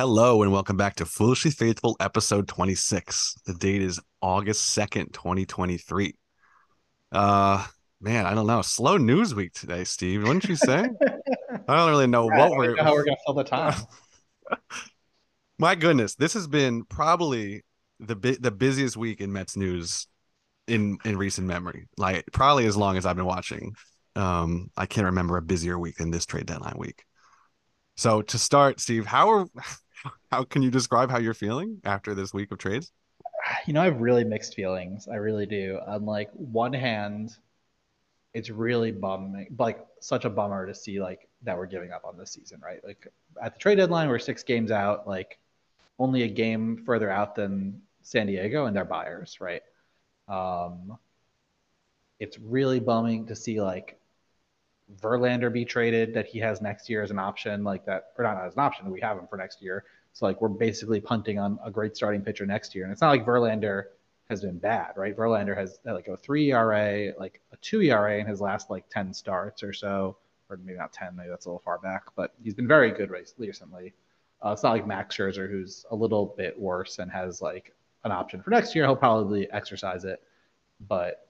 Hello and welcome back to Foolishly Faithful episode 26. The date is August 2nd, 2023. Uh man, I don't know. Slow news week today, Steve. Wouldn't you say? I don't really know what we're how we're gonna fill the time. My goodness, this has been probably the the busiest week in Mets news in in recent memory. Like probably as long as I've been watching. Um, I can't remember a busier week than this trade deadline week. So to start, Steve, how are how can you describe how you're feeling after this week of trades? You know, I have really mixed feelings. I really do. On like one hand, it's really bumming, like such a bummer to see like that we're giving up on this season, right? Like at the trade deadline, we're six games out, like only a game further out than San Diego, and they're buyers, right? Um, it's really bumming to see like Verlander be traded that he has next year as an option, like that, or not as an option, we have him for next year. Like we're basically punting on a great starting pitcher next year, and it's not like Verlander has been bad, right? Verlander has like a three ERA, like a two ERA in his last like ten starts or so, or maybe not ten, maybe that's a little far back, but he's been very good recently. Uh, it's not like Max Scherzer, who's a little bit worse and has like an option for next year. He'll probably exercise it, but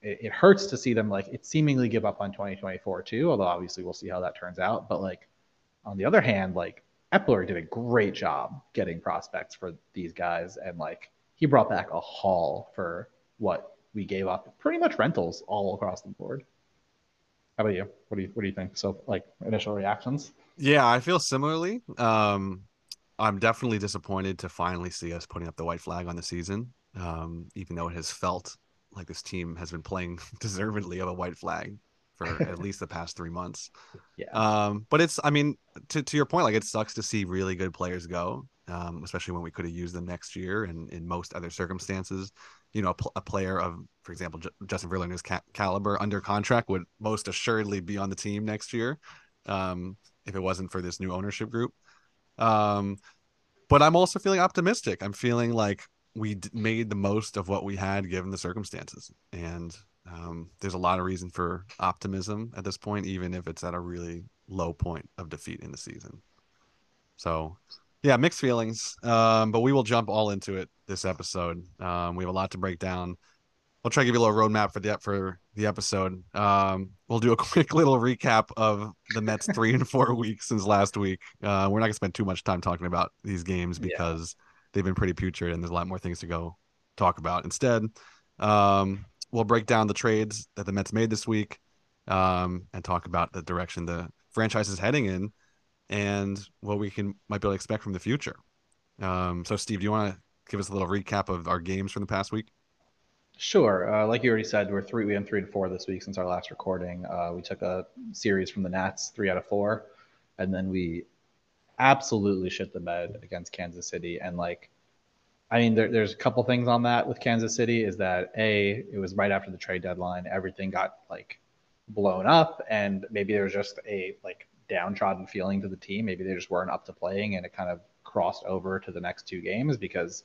it, it hurts to see them like it seemingly give up on 2024 too. Although obviously we'll see how that turns out. But like on the other hand, like Eppler did a great job getting prospects for these guys, and like he brought back a haul for what we gave up, pretty much rentals all across the board. How about you? What do you what do you think? So like initial reactions? Yeah, I feel similarly. Um, I'm definitely disappointed to finally see us putting up the white flag on the season, um, even though it has felt like this team has been playing deservedly of a white flag for at least the past three months. Yeah. Um, but it's, I mean, to, to your point, like it sucks to see really good players go, um, especially when we could have used them next year and in most other circumstances. You know, a, pl- a player of, for example, J- Justin Verlander's ca- caliber under contract would most assuredly be on the team next year um, if it wasn't for this new ownership group. Um, but I'm also feeling optimistic. I'm feeling like we d- made the most of what we had given the circumstances, and um, there's a lot of reason for optimism at this point, even if it's at a really low point of defeat in the season. So, yeah, mixed feelings. Um, but we will jump all into it this episode. Um, we have a lot to break down. I'll try to give you a little roadmap for the for the episode. Um, we'll do a quick little recap of the Mets three and four weeks since last week. Uh, we're not gonna spend too much time talking about these games because yeah. they've been pretty putrid and there's a lot more things to go talk about. Instead, um, we'll break down the trades that the Mets made this week um, and talk about the direction the franchise is heading in and what we can might be able to expect from the future. Um, so, Steve, do you want to give us a little recap of our games from the past week? Sure. Uh, like you already said, we're three. We went three to four this week since our last recording. Uh, we took a series from the Nats, three out of four, and then we absolutely shit the bed against Kansas City. And like, I mean, there, there's a couple things on that with Kansas City. Is that a it was right after the trade deadline, everything got like blown up, and maybe there was just a like downtrodden feeling to the team. Maybe they just weren't up to playing, and it kind of crossed over to the next two games because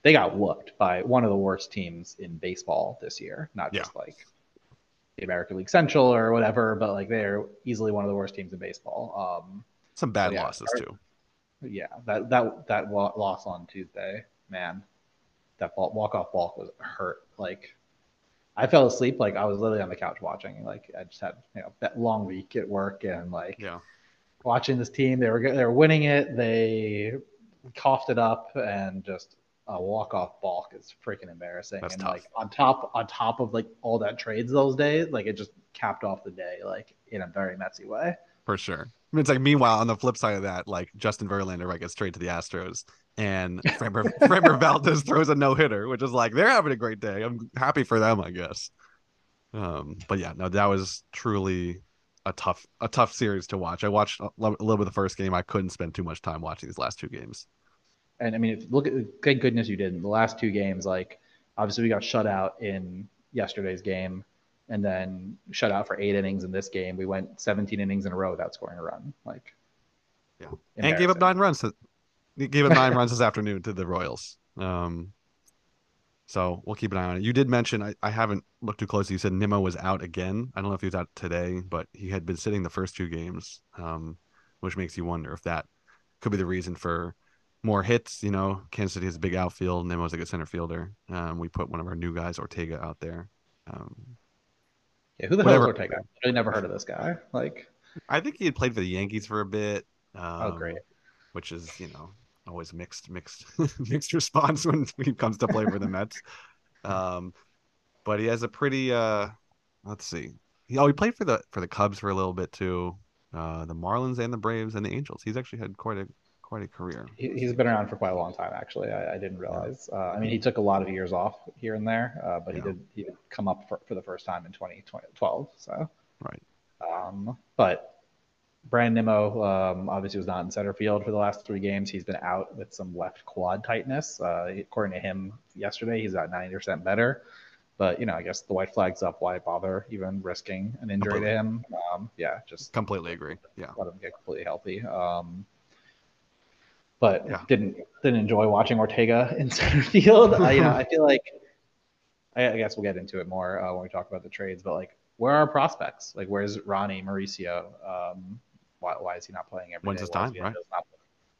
they got whooped by one of the worst teams in baseball this year. Not just yeah. like the American League Central or whatever, but like they're easily one of the worst teams in baseball. Um, Some bad yeah, losses too. Yeah, that that that loss on Tuesday, man, that walk off balk was hurt. Like I fell asleep. Like I was literally on the couch watching. Like I just had you know that long week at work and like yeah. watching this team. They were they were winning it. They coughed it up and just a walk off balk is freaking embarrassing. That's and tough. like on top on top of like all that trades those days, like it just capped off the day like in a very messy way. For sure. I mean, it's like meanwhile on the flip side of that, like Justin Verlander right gets traded to the Astros and Framber, Framber Valdez throws a no hitter, which is like they're having a great day. I'm happy for them, I guess. Um, but yeah, no, that was truly a tough a tough series to watch. I watched a little bit of the first game. I couldn't spend too much time watching these last two games and I mean, look at thank goodness you didn't. the last two games, like obviously we got shut out in yesterday's game, and then shut out for eight innings in this game. We went 17 innings in a row without scoring a run. Like, yeah, and gave up nine runs. To, gave up nine runs this afternoon to the Royals. Um, so we'll keep an eye on it. You did mention I, I haven't looked too closely. You said Nimmo was out again. I don't know if he was out today, but he had been sitting the first two games, um, which makes you wonder if that could be the reason for more hits. You know, Kansas City has a big outfield. Nimmo's a good center fielder. Um, we put one of our new guys, Ortega, out there. Um, yeah, who the hell is Ortega? I never heard of this guy. Like, I think he had played for the Yankees for a bit. Oh, um, oh, great. Which is, you know, always mixed, mixed, mixed response when he comes to play for the Mets. Um, but he has a pretty. uh Let's see. He, oh, he played for the for the Cubs for a little bit too. Uh, the Marlins and the Braves and the Angels. He's actually had quite a quite a career. He, has been around for quite a long time, actually. I, I didn't realize. Yeah. Uh, I mean, he took a lot of years off here and there, uh, but yeah. he did he did come up for, for the first time in 2012. So right. Um, but Brandon Nimmo um, obviously was not in center field for the last three games. He's been out with some left quad tightness. Uh, according to him yesterday, he's at 90% better. But you know, I guess the white flag's up. Why bother even risking an injury completely. to him? Um, yeah, just completely agree. Yeah, let him get completely healthy. Um, but yeah. didn't didn't enjoy watching Ortega in center field. uh, you know, I feel like I, I, guess we'll get into it more uh, when we talk about the trades. But like, where are prospects? Like, where's Ronny Mauricio? Um, why, why is he not playing every When's his time, right? Not,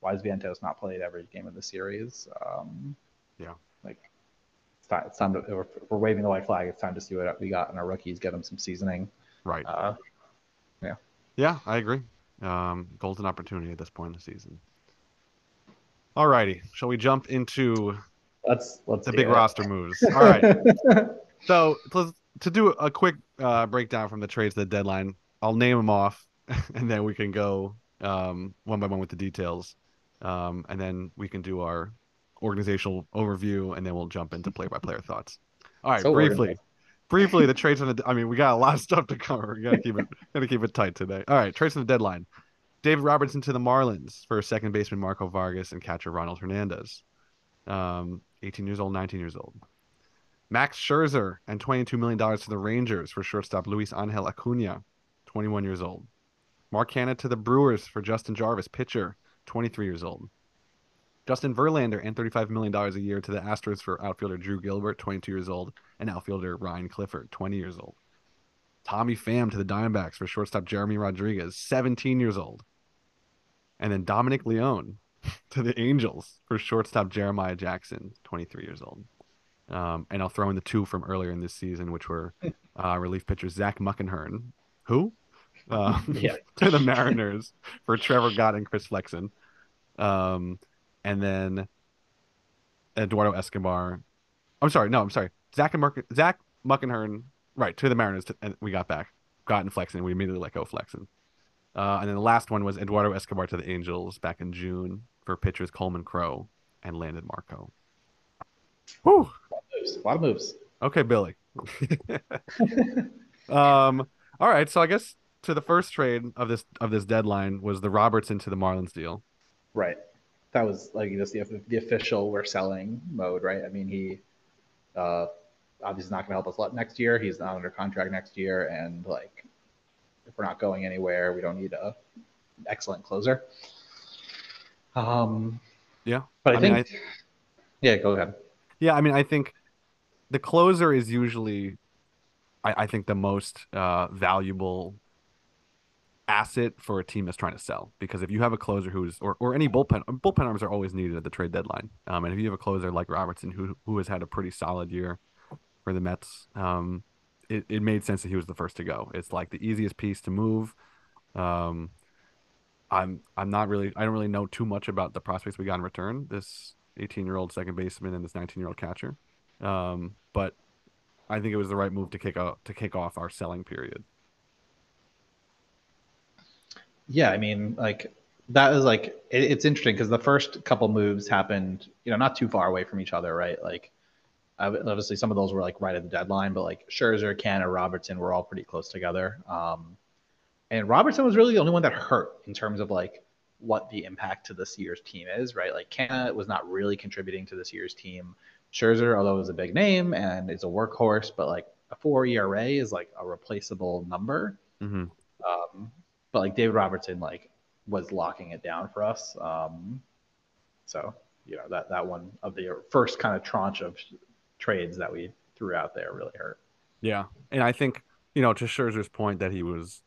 why is Vientos not played every game of the series? Um, yeah, like it's time, it's time to we're, we're, waving the white flag. It's time to see what we got in our rookies. Get them some seasoning. Right. Uh, yeah. Yeah, I agree. Um, golden opportunity at this point in the season. All righty, shall we jump into let's let's the big it. roster moves? All right. so to do a quick uh, breakdown from the trades to the deadline, I'll name them off, and then we can go um, one by one with the details, um, and then we can do our organizational overview, and then we'll jump into player-by-player thoughts. All right, so briefly, briefly the trades on the. I mean, we got a lot of stuff to cover. We gotta keep it, gotta keep it tight today. All right, trades on the deadline. David Robertson to the Marlins for second baseman Marco Vargas and catcher Ronald Hernandez. Um, 18 years old, 19 years old. Max Scherzer and $22 million to the Rangers for shortstop Luis Angel Acuna, 21 years old. Mark Canha to the Brewers for Justin Jarvis, pitcher, 23 years old. Justin Verlander and $35 million a year to the Astros for outfielder Drew Gilbert, 22 years old, and outfielder Ryan Clifford, 20 years old. Tommy Pham to the Diamondbacks for shortstop Jeremy Rodriguez, 17 years old. And then Dominic Leone to the Angels for shortstop Jeremiah Jackson, 23 years old. Um, and I'll throw in the two from earlier in this season, which were uh, relief pitcher Zach Muckenhirn, who uh, yeah. to the Mariners for Trevor Gott and Chris Flexen, um, and then Eduardo Escobar. I'm sorry, no, I'm sorry. Zach and Mark, Zach Muckenhirn, right to the Mariners, to, and we got back, Gott and Flexen. We immediately let go Flexen. Uh, and then the last one was Eduardo Escobar to the Angels back in June for pitchers Coleman Crow and Landon Marceaux. Whew. A lot of moves. Okay, Billy. um, all right. So I guess to the first trade of this of this deadline was the Robertson to the Marlins deal. Right. That was like just the, the official we're selling mode, right? I mean, he uh, obviously not going to help us a lot next year. He's not under contract next year, and like if we're not going anywhere, we don't need a excellent closer. Um, yeah, but I, I think, mean, I, yeah, go ahead. Yeah, I mean, I think the closer is usually, I, I think, the most uh, valuable asset for a team that's trying to sell because if you have a closer who's or, or any bullpen bullpen arms are always needed at the trade deadline um, and if you have a closer like Robertson who who has had a pretty solid year for the Mets um, it, it made sense that he was the first to go. It's like the easiest piece to move. Um, I'm I'm not really I don't really know too much about the prospects we got in return. This 18 year old second baseman and this 19 year old catcher, um, but I think it was the right move to kick out to kick off our selling period. Yeah, I mean, like that is like it, it's interesting because the first couple moves happened, you know, not too far away from each other, right? Like obviously some of those were like right at the deadline, but like Scherzer, Canha, Robertson were all pretty close together. Um, and Robertson was really the only one that hurt in terms of like what the impact to this year's team is, right? Like Canha was not really contributing to this year's team. Scherzer, although it was a big name and it's a workhorse, but like a four ERA is like a replaceable number. Mm-hmm. Um, but like David Robertson, like was locking it down for us. Um, so you know that that one of the first kind of tranche of trades that we threw out there really hurt. Yeah, and I think you know to Scherzer's point that he was,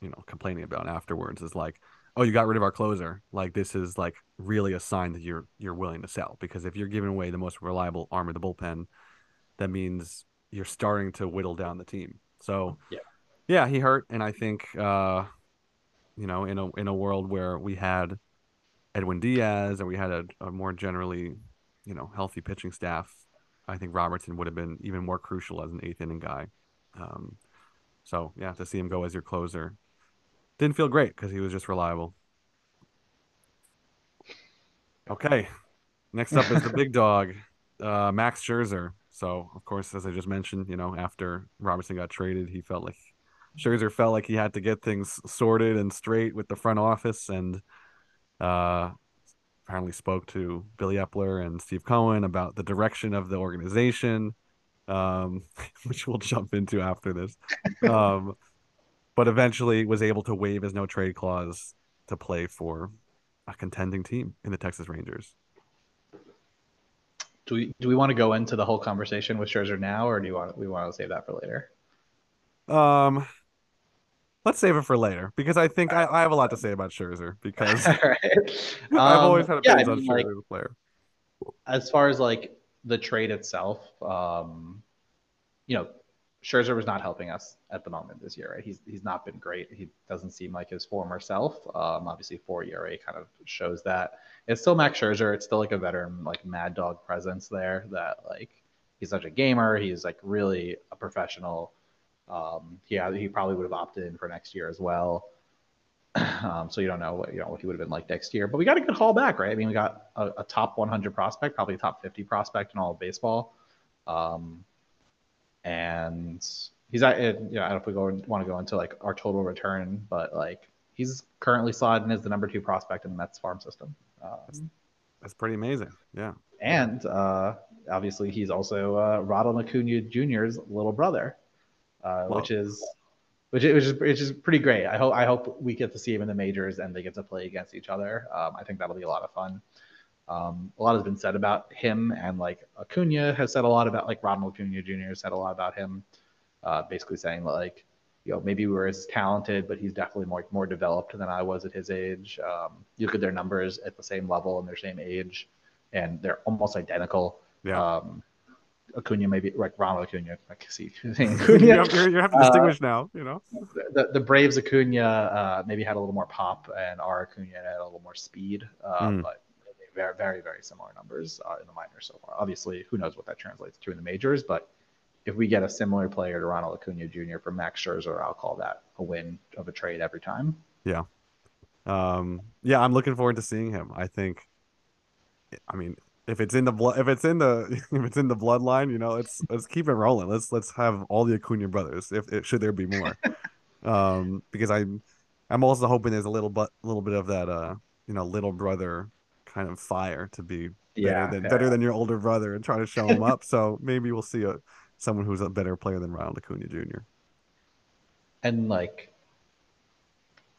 you know, complaining about afterwards is like oh, you got rid of our closer. Like this is like really a sign that you're you're willing to sell because if you're giving away the most reliable arm of the bullpen, that means you're starting to whittle down the team. So yeah, yeah, he hurt, and I think uh, you know in a in a world where we had Edwin Diaz and we had a, a more generally you know healthy pitching staff, I think Robertson would have been even more crucial as an eighth inning guy. Um, so yeah, to see him go as your closer didn't feel great because he was just reliable. Okay, next up is the big dog, uh, Max Scherzer. So of course, as I just mentioned, you know, after Robertson got traded, he felt like Scherzer felt like he had to get things sorted and straight with the front office, and uh, apparently spoke to Billy Eppler and Steve Cohen about the direction of the organization, um, which we'll jump into after this. Um, but eventually was able to waive his no trade clause to play for a contending team in the Texas Rangers. Do we do we want to go into the whole conversation with Scherzer now, or do you want we want to save that for later? Um, let's save it for later because I think I, I have a lot to say about Scherzer because right. um, I've always had opinions yeah, I mean, on Scherzer like, as a player. As far as like the trade itself, um, you know, Scherzer was not helping us at the moment this year, right? He's he's not been great. He doesn't seem like his former self. Um, obviously, four ERA kind of shows that. It's still Max Scherzer. It's still like a veteran, like mad dog presence there. That like he's such a gamer. He's like really a professional. Um, yeah, he probably would have opted in for next year as well. Um, so you don't know what you know what he would have been like next year. But we got a good haul back, right? I mean, we got a, a top 100 prospect, probably a top 50 prospect in all of baseball. Um, and he's at you know, I don't know if we go want to go into like our total return, but like he's currently slotted in as the number two prospect in the Mets farm system. Um, that's, that's, pretty amazing. Yeah. And uh, obviously, he's also uh, Ronald Acuna Jr.'s little brother, uh, which is which is, which is which is pretty great. I hope I hope we get to see him in the majors and they get to play against each other. Um, I think that'll be a lot of fun. Um, a lot has been said about him, and like Acuna has said a lot about like Ronald Acuna Jr. said a lot about him, uh, basically saying like, you know, maybe we were as talented, but he's definitely more more developed than I was at his age. Um, you look at their numbers at the same level and their same age, and they're almost identical. Yeah. Um, Acuna maybe like Ronald Acuna. I can see Acuna. you, have, you have to distinguish uh, now. You know, the the Braves Acuna uh, maybe had a little more pop, and our Acuna had a little more speed. Uh, mm. But very, very, very similar numbers uh, in the minors so far. Obviously, who knows what that translates to in the majors, but if we get a similar player to Ronald Acuna Jr. from Max Scherzer, I'll call that a win of a trade every time. Yeah. Um, yeah, I'm looking forward to seeing him. I think, I mean, if it's in the blood, if it's in the, if it's in the bloodline, you know, let's let's keep it rolling. Let's let's have all the Acuna brothers. If, if should there be more, um, because I'm, I'm also hoping there's a little but little bit of that, uh, you know, little brother kind of fire to be yeah, better than, yeah. better than your older brother and try to show him up. So maybe we'll see a someone who's a better player than Ronald Acuna Jr. And like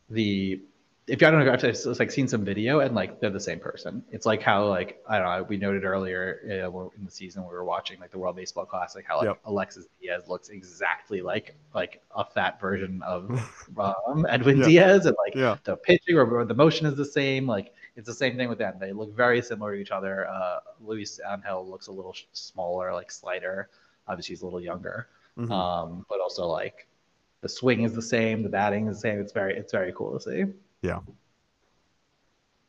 the if you I don't know, I've just like seen some video and like they're the same person. It's like how like I don't know. We noted earlier uh, in the season we were watching like the World Baseball Classic how like yep. Alexis Diaz looks exactly like like a fat version of um, Edwin yeah. Diaz and like yeah. the pitching or the motion is the same. Like it's the same thing with them. They look very similar to each other. Uh, Luis Angel looks a little smaller, like slighter. Obviously, he's a little younger, mm-hmm. um, but also like the swing is the same, the batting is the same. It's very, it's very cool to see. Yeah,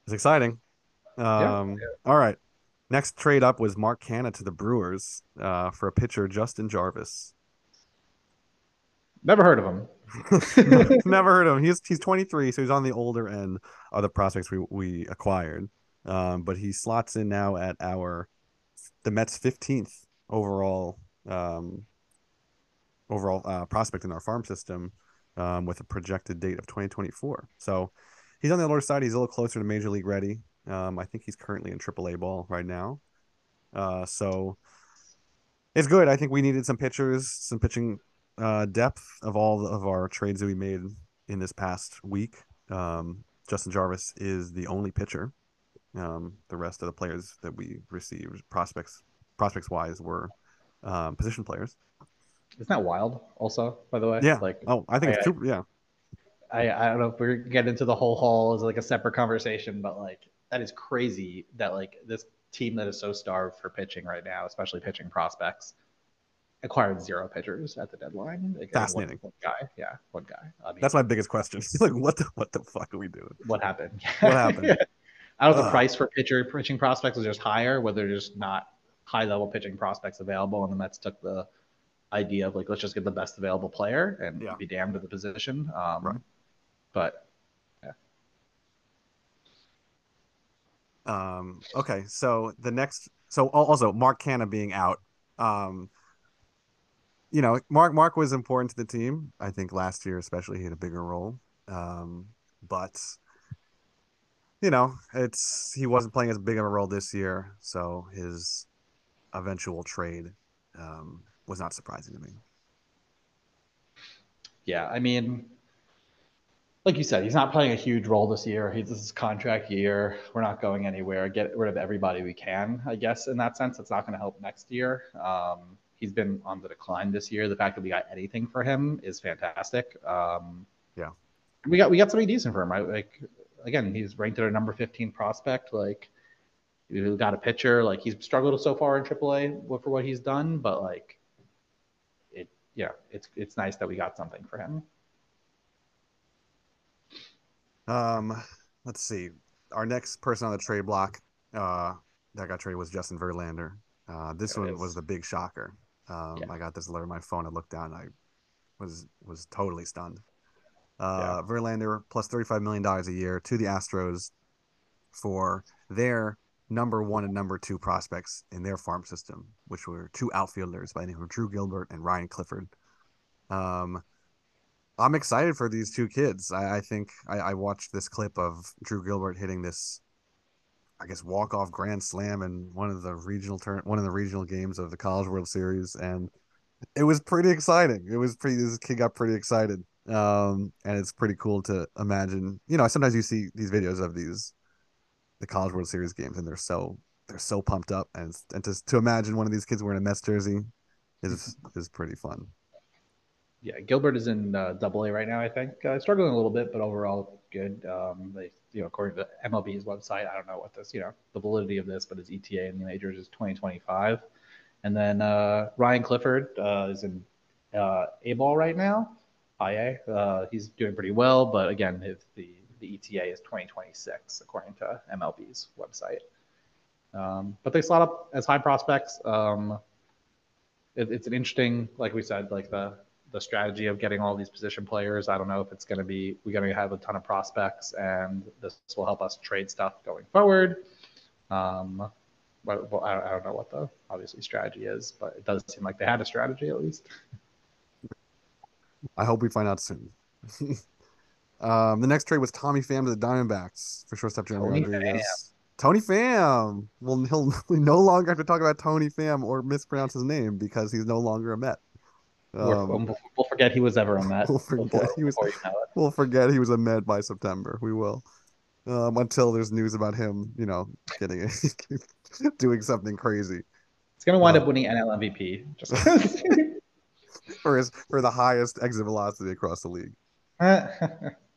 it's exciting. Um, yeah. All right, next trade up was Mark Canha to the Brewers uh, for a pitcher, Justin Jarvis. Never heard of him. Never heard of him. He's he's 23, so he's on the older end of the prospects we we acquired. Um, but he slots in now at our the Mets 15th overall um, overall uh, prospect in our farm system um, with a projected date of 2024. So he's on the older side. He's a little closer to major league ready. Um, I think he's currently in AAA ball right now. Uh, so it's good. I think we needed some pitchers, some pitching uh, depth of all of our trades that we made in this past week. Um, Justin Jarvis is the only pitcher. Um, the rest of the players that we received, prospects prospects wise, were um, position players. Isn't that wild? Also, by the way, yeah. Like, oh, I think I, it's true. Yeah. I, I don't know if we're getting into the whole haul as like a separate conversation, but like that is crazy that like this team that is so starved for pitching right now, especially pitching prospects, acquired zero pitchers at the deadline. Like, Fascinating. One, one, guy, yeah, one guy. I mean, That's my biggest question. like, what the what the fuck are we doing? What happened? What happened? I don't know. The price for pitcher pitching prospects was just higher, whether there's just not high level pitching prospects available, and the Mets took the idea of like let's just get the best available player and yeah. be damned to the position. Um, right. But yeah. Um, okay, so the next, so also Mark Canha being out. Um, you know, Mark Mark was important to the team. I think last year, especially, he had a bigger role. Um, but you know, it's he wasn't playing as big of a role this year, so his eventual trade um, was not surprising to me. Yeah, I mean, like you said, he's not playing a huge role this year. He's this is contract year. We're not going anywhere. Get rid of everybody we can, I guess. In that sense, it's not going to help next year. Um, he's been on the decline this year. The fact that we got anything for him is fantastic. Um, yeah, we got we got something decent for him. Right? Like again, he's ranked at a number 15 prospect. Like we got a pitcher. Like he's struggled so far in AAA for what he's done, but like yeah, it's it's nice that we got something for him. Um, let's see. Our next person on the trade block uh, that got traded was Justin Verlander. Uh, this there one was the big shocker. Um, yeah. I got this alert on my phone. I looked down. I was was totally stunned. Uh, yeah. Verlander plus thirty five million dollars a year to the Astros for their number one and number two prospects in their farm system, which were two outfielders by the name of Drew Gilbert and Ryan Clifford. Um, I'm excited for these two kids. I, I think I, I, watched this clip of Drew Gilbert hitting this, I guess, walk off grand slam in one of the regional turn, one of the regional games of the College World Series, and it was pretty exciting. It was pretty. This kid got pretty excited, um, and it's pretty cool to imagine. You know, sometimes you see these videos of these the College World Series games, and they're so they're so pumped up, and and to to imagine one of these kids wearing a Mets jersey is is pretty fun yeah, Gilbert is in uh, Double A right now. I think uh, struggling a little bit, but overall good. Um, they, you know, according to MLB's website, I don't know what this, you know, the validity of this, but his ETA in the majors is 2025. And then uh, Ryan Clifford uh, is in uh, A ball right now, IA. Uh, he's doing pretty well, but again, if the the ETA is 2026 according to MLB's website. Um, but they slot up as high prospects. Um, it, it's an interesting, like we said, like the the strategy of getting all these position players. I don't know if it's going to be we're going to have a ton of prospects, and this will help us trade stuff going forward. Um, but well, I, I don't know what the obviously strategy is, but it does seem like they had a strategy at least. I hope we find out soon. um, the next trade was Tommy Pham to the Diamondbacks for shortstop Jeremy Tony Rodriguez. Pham. Tony Pham. Well, he'll we no longer have to talk about Tony Pham or mispronounce his name because he's no longer a Met. Um, we'll forget he was ever a Met. We'll forget before, he was. You know we'll forget he was a Met by September. We will. Um, until there's news about him, you know, getting a, doing something crazy. He's gonna wind up winning NL MVP just for his for the highest exit velocity across the league.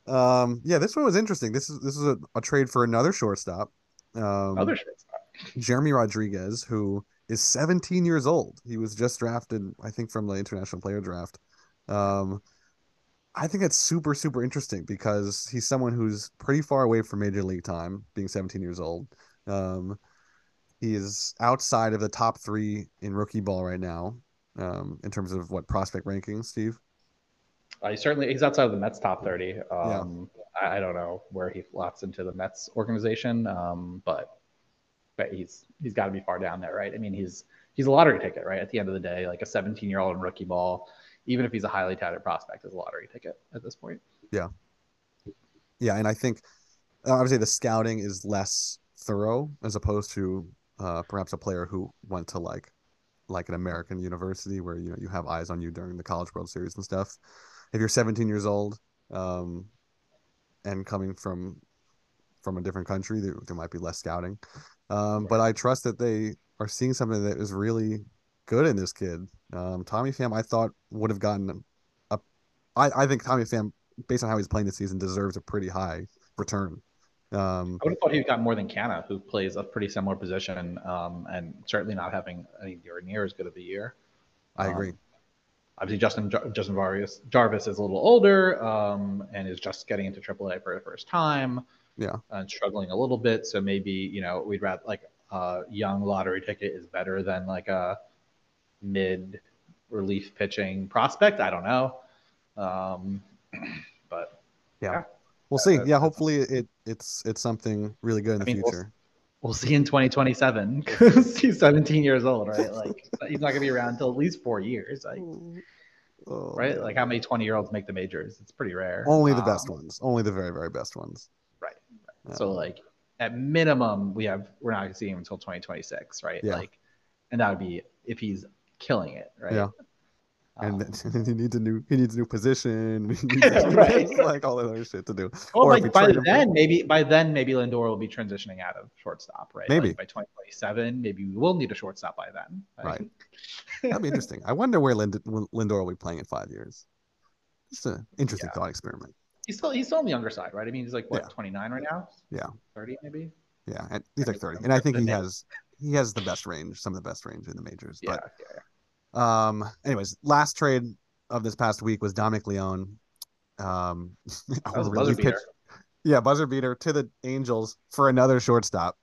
Um, yeah, this one was interesting. This is this is a, a trade for another shortstop. Um, shortstop. Jeremy Rodriguez, who is 17 years old. He was just drafted, I think, from the international player draft. Um, I think that's super, super interesting because he's someone who's pretty far away from major league time, being 17 years old. Um, he is outside of the top three in rookie ball right now, um, in terms of what prospect rankings, Steve. Uh, he certainly he's outside of the Mets top 30. Um, yeah. I, I, don't know where he slots into the Mets organization, um, but but he's he's got to be far down there, right? I mean, he's he's a lottery ticket, right? At the end of the day, like a 17 year old in rookie ball, even if he's a highly touted prospect, is a lottery ticket at this point. Yeah, yeah, and I think uh, obviously the scouting is less thorough as opposed to uh, perhaps a player who went to like like an American university where you know you have eyes on you during the College World Series and stuff. If you're 17 years old um, and coming from from a different country, there, there might be less scouting. Um, but I trust that they are seeing something that is really good in this kid. Um, Tommy Pham, I thought would have gotten a. I, I think Tommy Pham based on how he's playing this season, deserves a pretty high return. Um, I would have thought he got more than Canha, who plays a pretty similar position, um, and certainly not having anywhere near as good of a year. I agree. Um, obviously, Justin Justin Jarvis Jarvis is a little older um, and is just getting into AAA for the first time. Yeah, and struggling a little bit. So maybe you know we'd rather like a young lottery ticket is better than like a mid relief pitching prospect. I don't know, um, but yeah. yeah. We'll see. Yeah, hopefully it it's it's something really good in I the mean, future. We'll, we'll, see in 2027 because he's 17 years old, right? Like he's not gonna be around until at least four years. Like, oh, right? Man. Like how many 20 year olds make the majors? It's pretty rare. Only the um, best ones. Only the very very best ones. Right. right. Yeah. So like at minimum, we have we're not gonna see him until 2026, right? Yeah. Like, and that would be if he's killing it, right? Yeah and um, he needs a new he needs a new position. right. like all that other shit to do. Well, or like by then, maybe by then maybe Lindor will be transitioning out of shortstop, right? Maybe like by 2027, maybe we will need a shortstop by then. Right. right. That'd be interesting. I wonder where Lind- Lindor will be playing in five years. Just an interesting yeah. thought experiment. He's still he's still on the younger side, right? I mean, he's like what yeah. 29 right now. Yeah. 30 maybe. Yeah, and he's like 30, and I think he has he has the best range, some of the best range in the majors. Yeah, but yeah. Um, anyways, last trade of this past week was Dominic Leone. Um, was really pitch, yeah, buzzer beater to the Angels for another shortstop.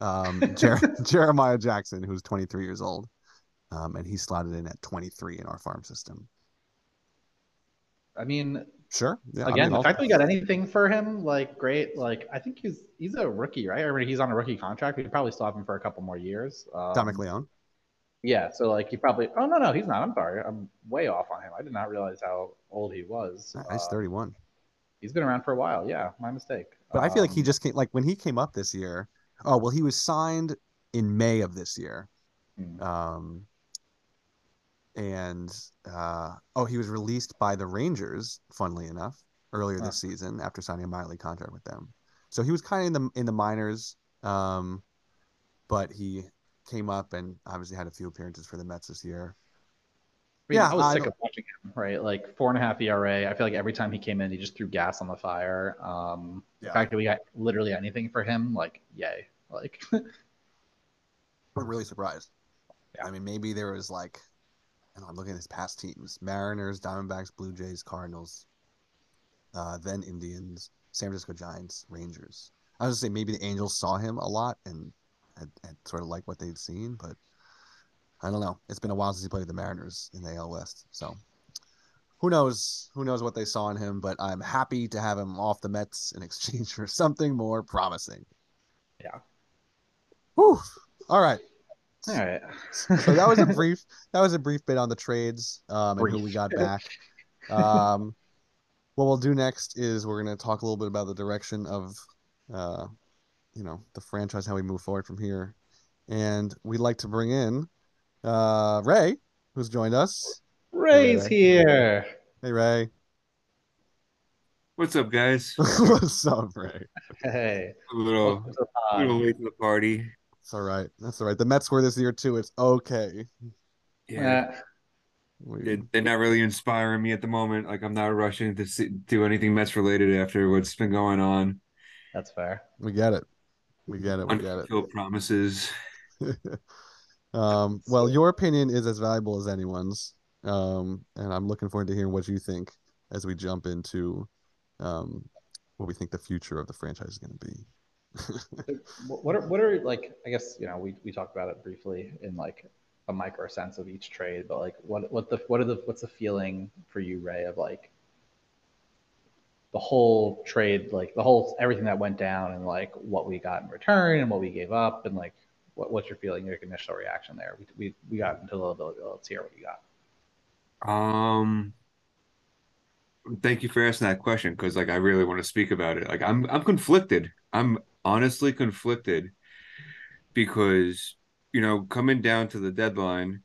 Um, Jer- Jeremiah Jackson, who's 23 years old, um, and he slotted in at 23 in our farm system. I mean, sure. Yeah, again, I mean, the fact that we got anything for him, like, great. Like, I think he's he's a rookie, right? I mean, he's on a rookie contract. We probably still have him for a couple more years. Um, Dominic Leone. Yeah, so like he probably. Oh no, no, he's not. I'm sorry. I'm way off on him. I did not realize how old he was. He's uh, 31. He's been around for a while. Yeah, my mistake. But um, I feel like he um, just came. Like when he came up this year. Oh well, he was signed in May of this year. Hmm. Um. And uh, oh, he was released by the Rangers. Funnily enough, earlier huh. this season after signing a minor league contract with them. So he was kind of in the in the minors. Um, but he came up and obviously had a few appearances for the Mets this year. I mean, yeah, I was I sick of watching him. Right, like four and a half ERA. I feel like every time he came in, he just threw gas on the fire. Um, yeah. The fact that we got literally anything for him, like, yay! Like, I'm really surprised. Yeah. I mean, maybe there was like, and I am looking at his past teams: Mariners, Diamondbacks, Blue Jays, Cardinals, uh, then Indians, San Francisco Giants, Rangers. I was gonna say maybe the Angels saw him a lot and had, had sort of like what they'd seen, but I don't know. It's been a while since he played the Mariners in the AL West, so who knows? Who knows what they saw in him? But I'm happy to have him off the Mets in exchange for something more promising. Yeah. Whew. All right. All right. so that was a brief. That was a brief bit on the trades um, and who we got back. Um, what we'll do next is we're going to talk a little bit about the direction of uh, you know the franchise how we move forward from here. And we'd like to bring in uh ray who's joined us. Ray's hey, ray. here. Hey ray. What's up guys? What's up ray? Hey. A little, a little late to the party. It's all right. That's all right. The mets were this year too. It's okay. Yeah. We... they're not really inspiring me at the moment. Like i'm not rushing to see, do anything mets related after what's been going on. That's fair. We get it we get it. We get it. promises. um, well, your opinion is as valuable as anyone's, um, and I'm looking forward to hearing what you think as we jump into um, what we think the future of the franchise is going to be. what are what are like? I guess you know we we talked about it briefly in like a micro sense of each trade, but like what what the what are the what's the feeling for you, Ray, of like the whole trade, like the whole everything that went down and like what we got in return and what we gave up and like what, what's your feeling, your initial reaction there? We, we, we got into a little bit. Let's hear what you got. Um, thank you for asking that question because like I really want to speak about it. Like I'm I'm conflicted. I'm honestly conflicted because you know coming down to the deadline,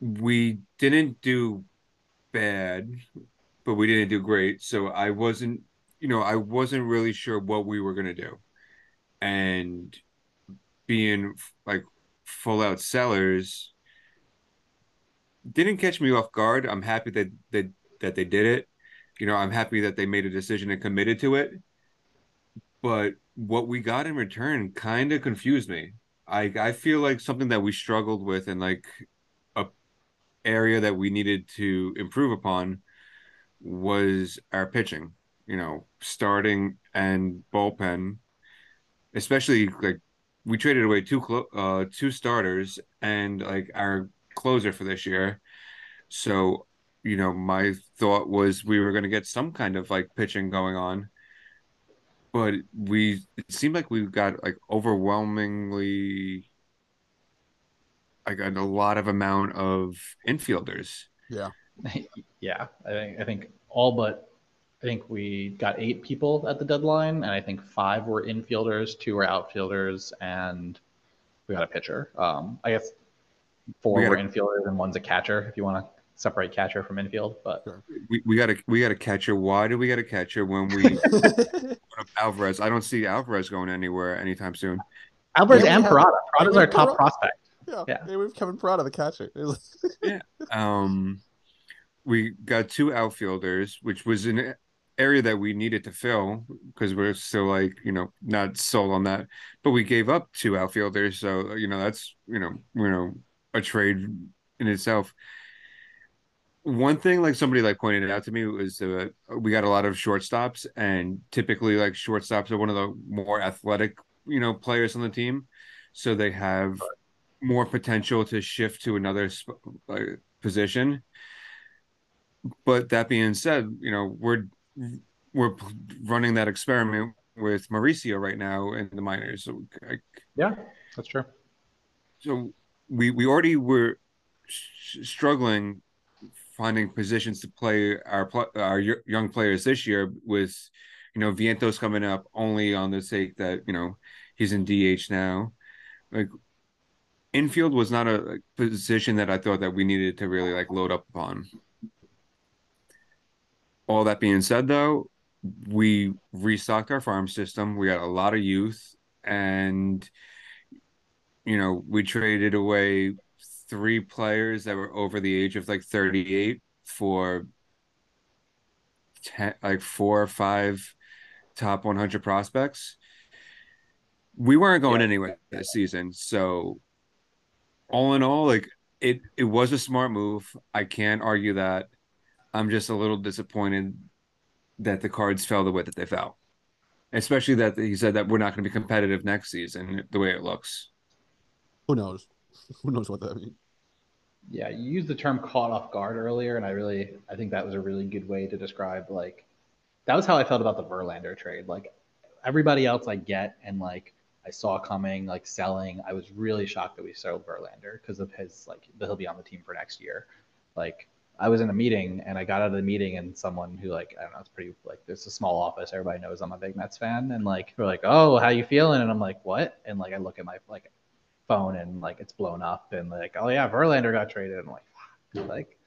we didn't do bad but we didn't do great. So I wasn't, you know, I wasn't really sure what we were gonna do, and being like full out sellers didn't catch me off guard. I'm happy that that that they did it. you know, I'm happy that they made a decision and committed to it. But what we got in return kind of confused me. I I feel like something that we struggled with and like a area that we needed to improve upon was our pitching. You know, starting and bullpen, especially like we traded away two uh two starters and like our closer for this year. So, you know, my thought was we were going to get some kind of like pitching going on. But we it seemed like we got like overwhelmingly got a lot of amount of infielders. Yeah. yeah, I think I think all but I think we got eight people at the deadline, and I think five were infielders, two were outfielders, and we got a pitcher. Um, I guess four we were a, infielders and one's a catcher. If you want to separate catcher from infield, but we, we got a we got a catcher. Why do we get a catcher when we Alvarez? I don't see Alvarez going anywhere anytime soon. Alvarez yeah, and Parada. Parada's our top prospect. Yeah, yeah. yeah, we have Kevin Parada, the catcher. yeah. Um, we got two outfielders, which was an area that we needed to fill because we're still like you know not sold on that. But we gave up two outfielders, so you know that's you know you know a trade in itself. One thing, like somebody like pointed it out to me, was uh, we got a lot of shortstops, and typically like shortstops are one of the more athletic you know players on the team, so they have more potential to shift to another uh, position but that being said, you know, we're we're running that experiment with Mauricio right now in the minors. So, yeah, that's true. So we we already were struggling finding positions to play our our young players this year with you know Vientos coming up only on the sake that you know he's in DH now. Like infield was not a position that I thought that we needed to really like load up upon. All that being said, though, we restocked our farm system. We got a lot of youth, and you know, we traded away three players that were over the age of like 38 for 10, like four or five top 100 prospects. We weren't going yeah. anywhere this season, so all in all, like it, it was a smart move. I can't argue that. I'm just a little disappointed that the cards fell the way that they fell, especially that he said that we're not going to be competitive next season the way it looks. Who knows? Who knows what that means? Yeah, you used the term caught off guard earlier, and I really, I think that was a really good way to describe like that was how I felt about the Verlander trade. Like everybody else, I get, and like I saw coming, like selling. I was really shocked that we sold Verlander because of his like he'll be on the team for next year. Like I was in a meeting and I got out of the meeting and someone who like I don't know it's pretty like there's a small office everybody knows I'm a big Mets fan and like we're like oh how you feeling? And I'm like what? And like I look at my like phone and like it's blown up and like oh yeah Verlander got traded. And I'm like like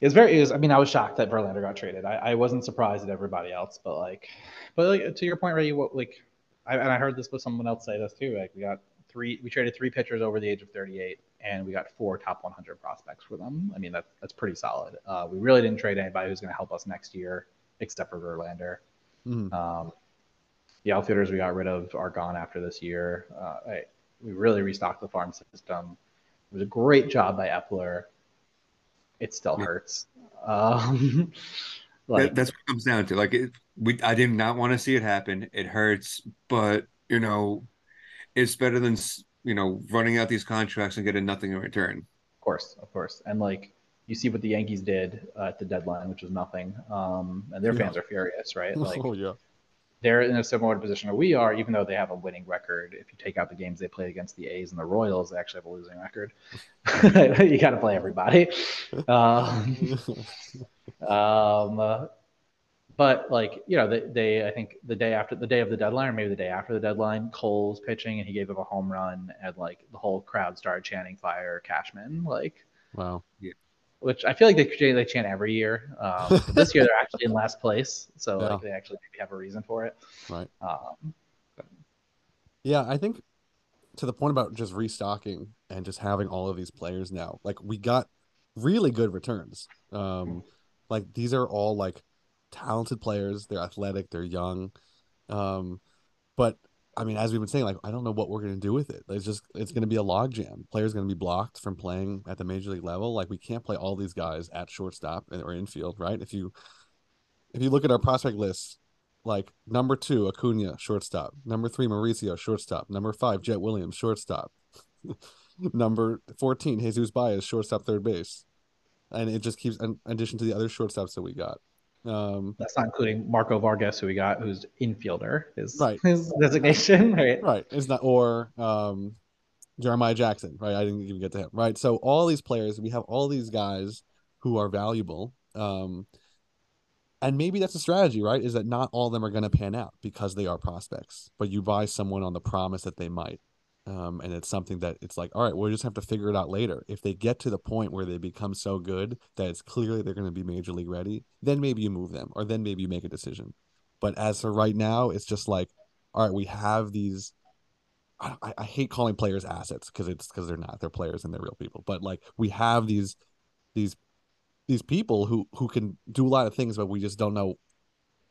it was very it was I mean I was shocked that Verlander got traded. I, I wasn't surprised at everybody else but like but like to your point Ray what like I, and I heard this with someone else say this too like we got three we traded three pitchers over the age of 38 and we got four top 100 prospects for them. I mean, that, that's pretty solid. Uh, we really didn't trade anybody who's going to help us next year, except for Verlander. Mm-hmm. Um, the outfielders we got rid of are gone after this year. Uh, I, we really restocked the farm system. It was a great job by Eppler. It still hurts. Um, like, that's what it comes down to. Like, it, we, I did not want to see it happen. It hurts, but you know, it's better than you know, running out these contracts and getting nothing in return. Of course, of course, and like you see what the Yankees did uh, at the deadline, which was nothing, um, and their yeah. fans are furious, right? Like, oh yeah. They're in a similar position that we are, even though they have a winning record. If you take out the games they played against the A's and the Royals, they actually have a losing record. you got to play everybody. Um, um, but like you know, they, they I think the day after the day of the deadline, or maybe the day after the deadline, Cole's pitching and he gave up a home run, and like the whole crowd started chanting "Fire Cashman!" Like, wow, yeah. Which I feel like they they chant every year. Um, this year they're actually in last place, so yeah. like they actually maybe have a reason for it. Right. Um, yeah, I think to the point about just restocking and just having all of these players now, like we got really good returns. Um, Like these are all like talented players. They're athletic. They're young. Um, but I mean, as we've been saying, like I don't know what we're gonna do with it. It's just it's gonna be a logjam. Players gonna be blocked from playing at the major league level. Like we can't play all these guys at shortstop or infield, right? If you if you look at our prospect list, like number two, Acuna, shortstop. Number three, Mauricio, shortstop. Number five, Jett Williams, shortstop. number 14, Jesus Baez, shortstop, third base. And it just keeps, in addition to the other shortstops that we got. Um, That's not including Marco Vargas, who we got, who's infielder, his, Right. his designation, right? right. It's not, or um, Jeremiah Jackson, right? I didn't even get to him, right? So all these players, we have all these guys who are valuable. Um, and maybe that's a strategy, right? Is that not all of them are going to pan out because they are prospects, but you buy someone on the promise that they might. Um, and it's something that it's like, all right, we'll just have to figure it out later. If they get to the point where they become so good that it's clearly they're going to be major league ready, then maybe you move them, or then maybe you make a decision. But as for right now, it's just like, all right, we have these. I, I hate calling players assets because it's because they're not. They're players and they're real people. But like we have these these these people who who can do a lot of things, but we just don't know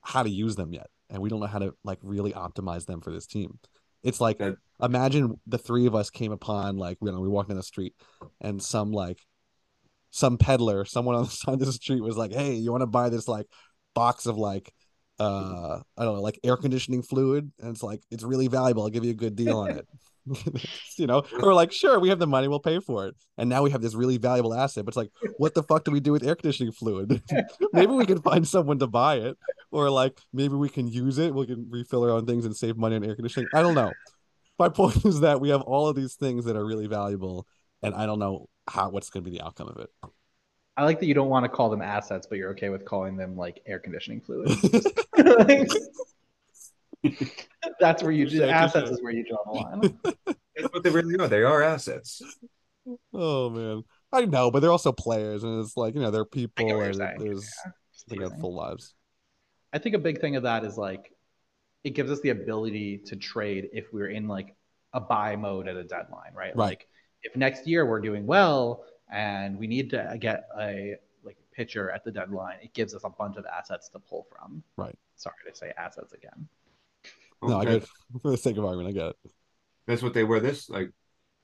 how to use them yet, and we don't know how to like really optimize them for this team. It's like imagine the three of us came upon like you know we walked down the street and some like some peddler, someone on the side of the street was like, "Hey, you want to buy this like box of like uh I don't know like air conditioning fluid?" And it's like it's really valuable. I'll give you a good deal on it. you know, or like, sure, we have the money, we'll pay for it. And now we have this really valuable asset. But it's like, what the fuck do we do with air conditioning fluid? maybe we can find someone to buy it, or like maybe we can use it. We can refill our own things and save money on air conditioning. I don't know. My point is that we have all of these things that are really valuable, and I don't know how what's going to be the outcome of it. I like that you don't want to call them assets, but you're okay with calling them like air conditioning fluid. Just- That's where you Touche, touche. assets is where you draw the line. That's what they really are. They are assets. Oh man, I know, but they're also players, and it's like you know they're people, and saying. there's Just they have full lives. I think a big thing of that is like it gives us the ability to trade if we're in like a buy mode at a deadline, right? Right. Like if next year we're doing well and we need to get a like pitcher at the deadline, it gives us a bunch of assets to pull from. Right. Sorry to say assets again. No, I Okay. get for the sake of argument, I get it. That's what they were this like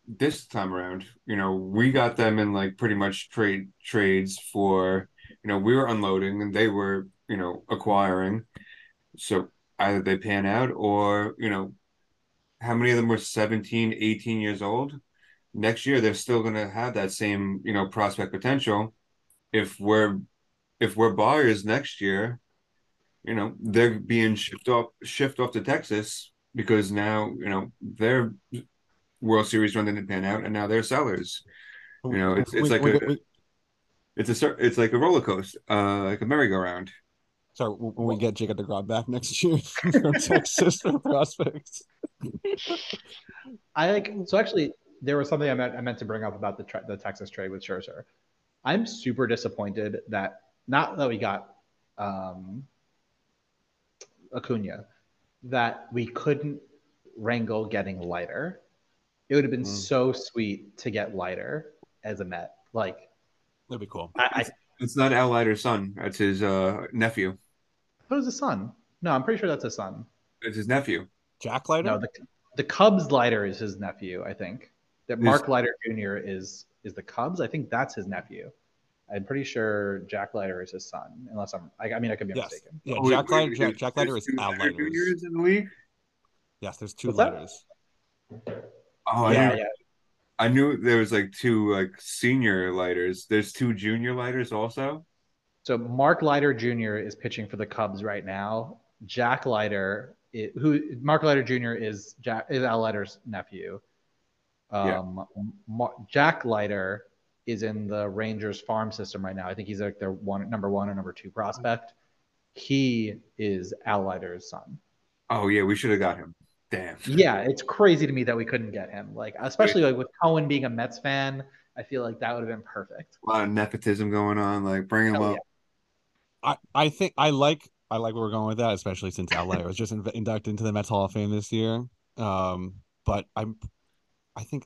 this time around. You know, we got them in like pretty much trade trades for, you know, we were unloading and they were, you know, acquiring. So either they pan out or, you know, how many of them were 17, 18 years old? Next year they're still going to have that same, you know, prospect potential. If we're if we're buyers next year, you know, they're being shipped off shipped off to Texas because now, you know, their World Series run didn't pan out and now they're sellers. You know, it's- it's We- like we- a- we- It's a it's like a roller coaster, uh like a merry-go-round. sorry when we get Jacob Degrom back next year from Texas for prospects. I like so actually there was something I meant I meant to bring up about the tra- the Texas trade with Scherzer. I'm super disappointed that not that we got um, Acuna, that we couldn't wrangle getting Leiter. It would have been Mm. so sweet to get Leiter as a Met. Like That'd be cool. I, I It's not Al Leiter's son, that's his uh nephew. thought it was his son. No, I'm pretty sure that's his son. It's his nephew. Jack Leiter. No, the the Cubs Leiter is his nephew. I think that Mark Leiter Jr. is is the Cubs. I think that's his nephew. I'm pretty sure Jack Leiter is his son, unless I'm. I, I mean, I could be Yes. mistaken. Yeah, Oh, Jack wait, Leiter. Jack, Jack Leiter is two Al Leiter Leiter's. juniors in the league. Yes, there's two What's that? Leiters. Oh, I yeah, knew, yeah. I knew there was like two like senior Leiters. There's two junior Leiters also. So Mark Leiter Jr. is pitching for the Cubs right now. Jack Leiter, i- who Mark Leiter Jr. is Jack is Al Leiter's nephew. Yeah. Um, Mar- Jack Leiter is in the Rangers farm system right now. I think he's like their one number one or number two prospect. He is Al Leiter's son. Oh yeah, we should have got him. Damn. Yeah, it's crazy to me that we couldn't get him. Like, especially like with Cohen being a Mets fan, I feel like that would have been perfect. A lot of nepotism going on. Like bring him Hell up. yeah. I, I think I like I like where we're going with that, especially since Al was just in, inducted into the Mets Hall of Fame this year. Um, but I'm I think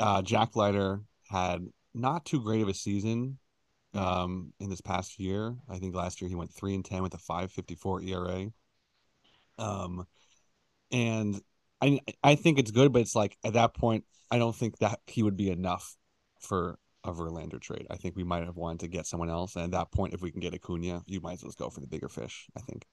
uh, Jack Leiter had not too great of a season um, in this past year. I think last year he went three and ten with a five fifty four ERA. Um, and I I think it's good, but it's like at that point, I don't think that he would be enough for a Verlander trade. I think we might have wanted to get someone else, and at that point, if we can get Acuna, you might as well go for the bigger fish. I think.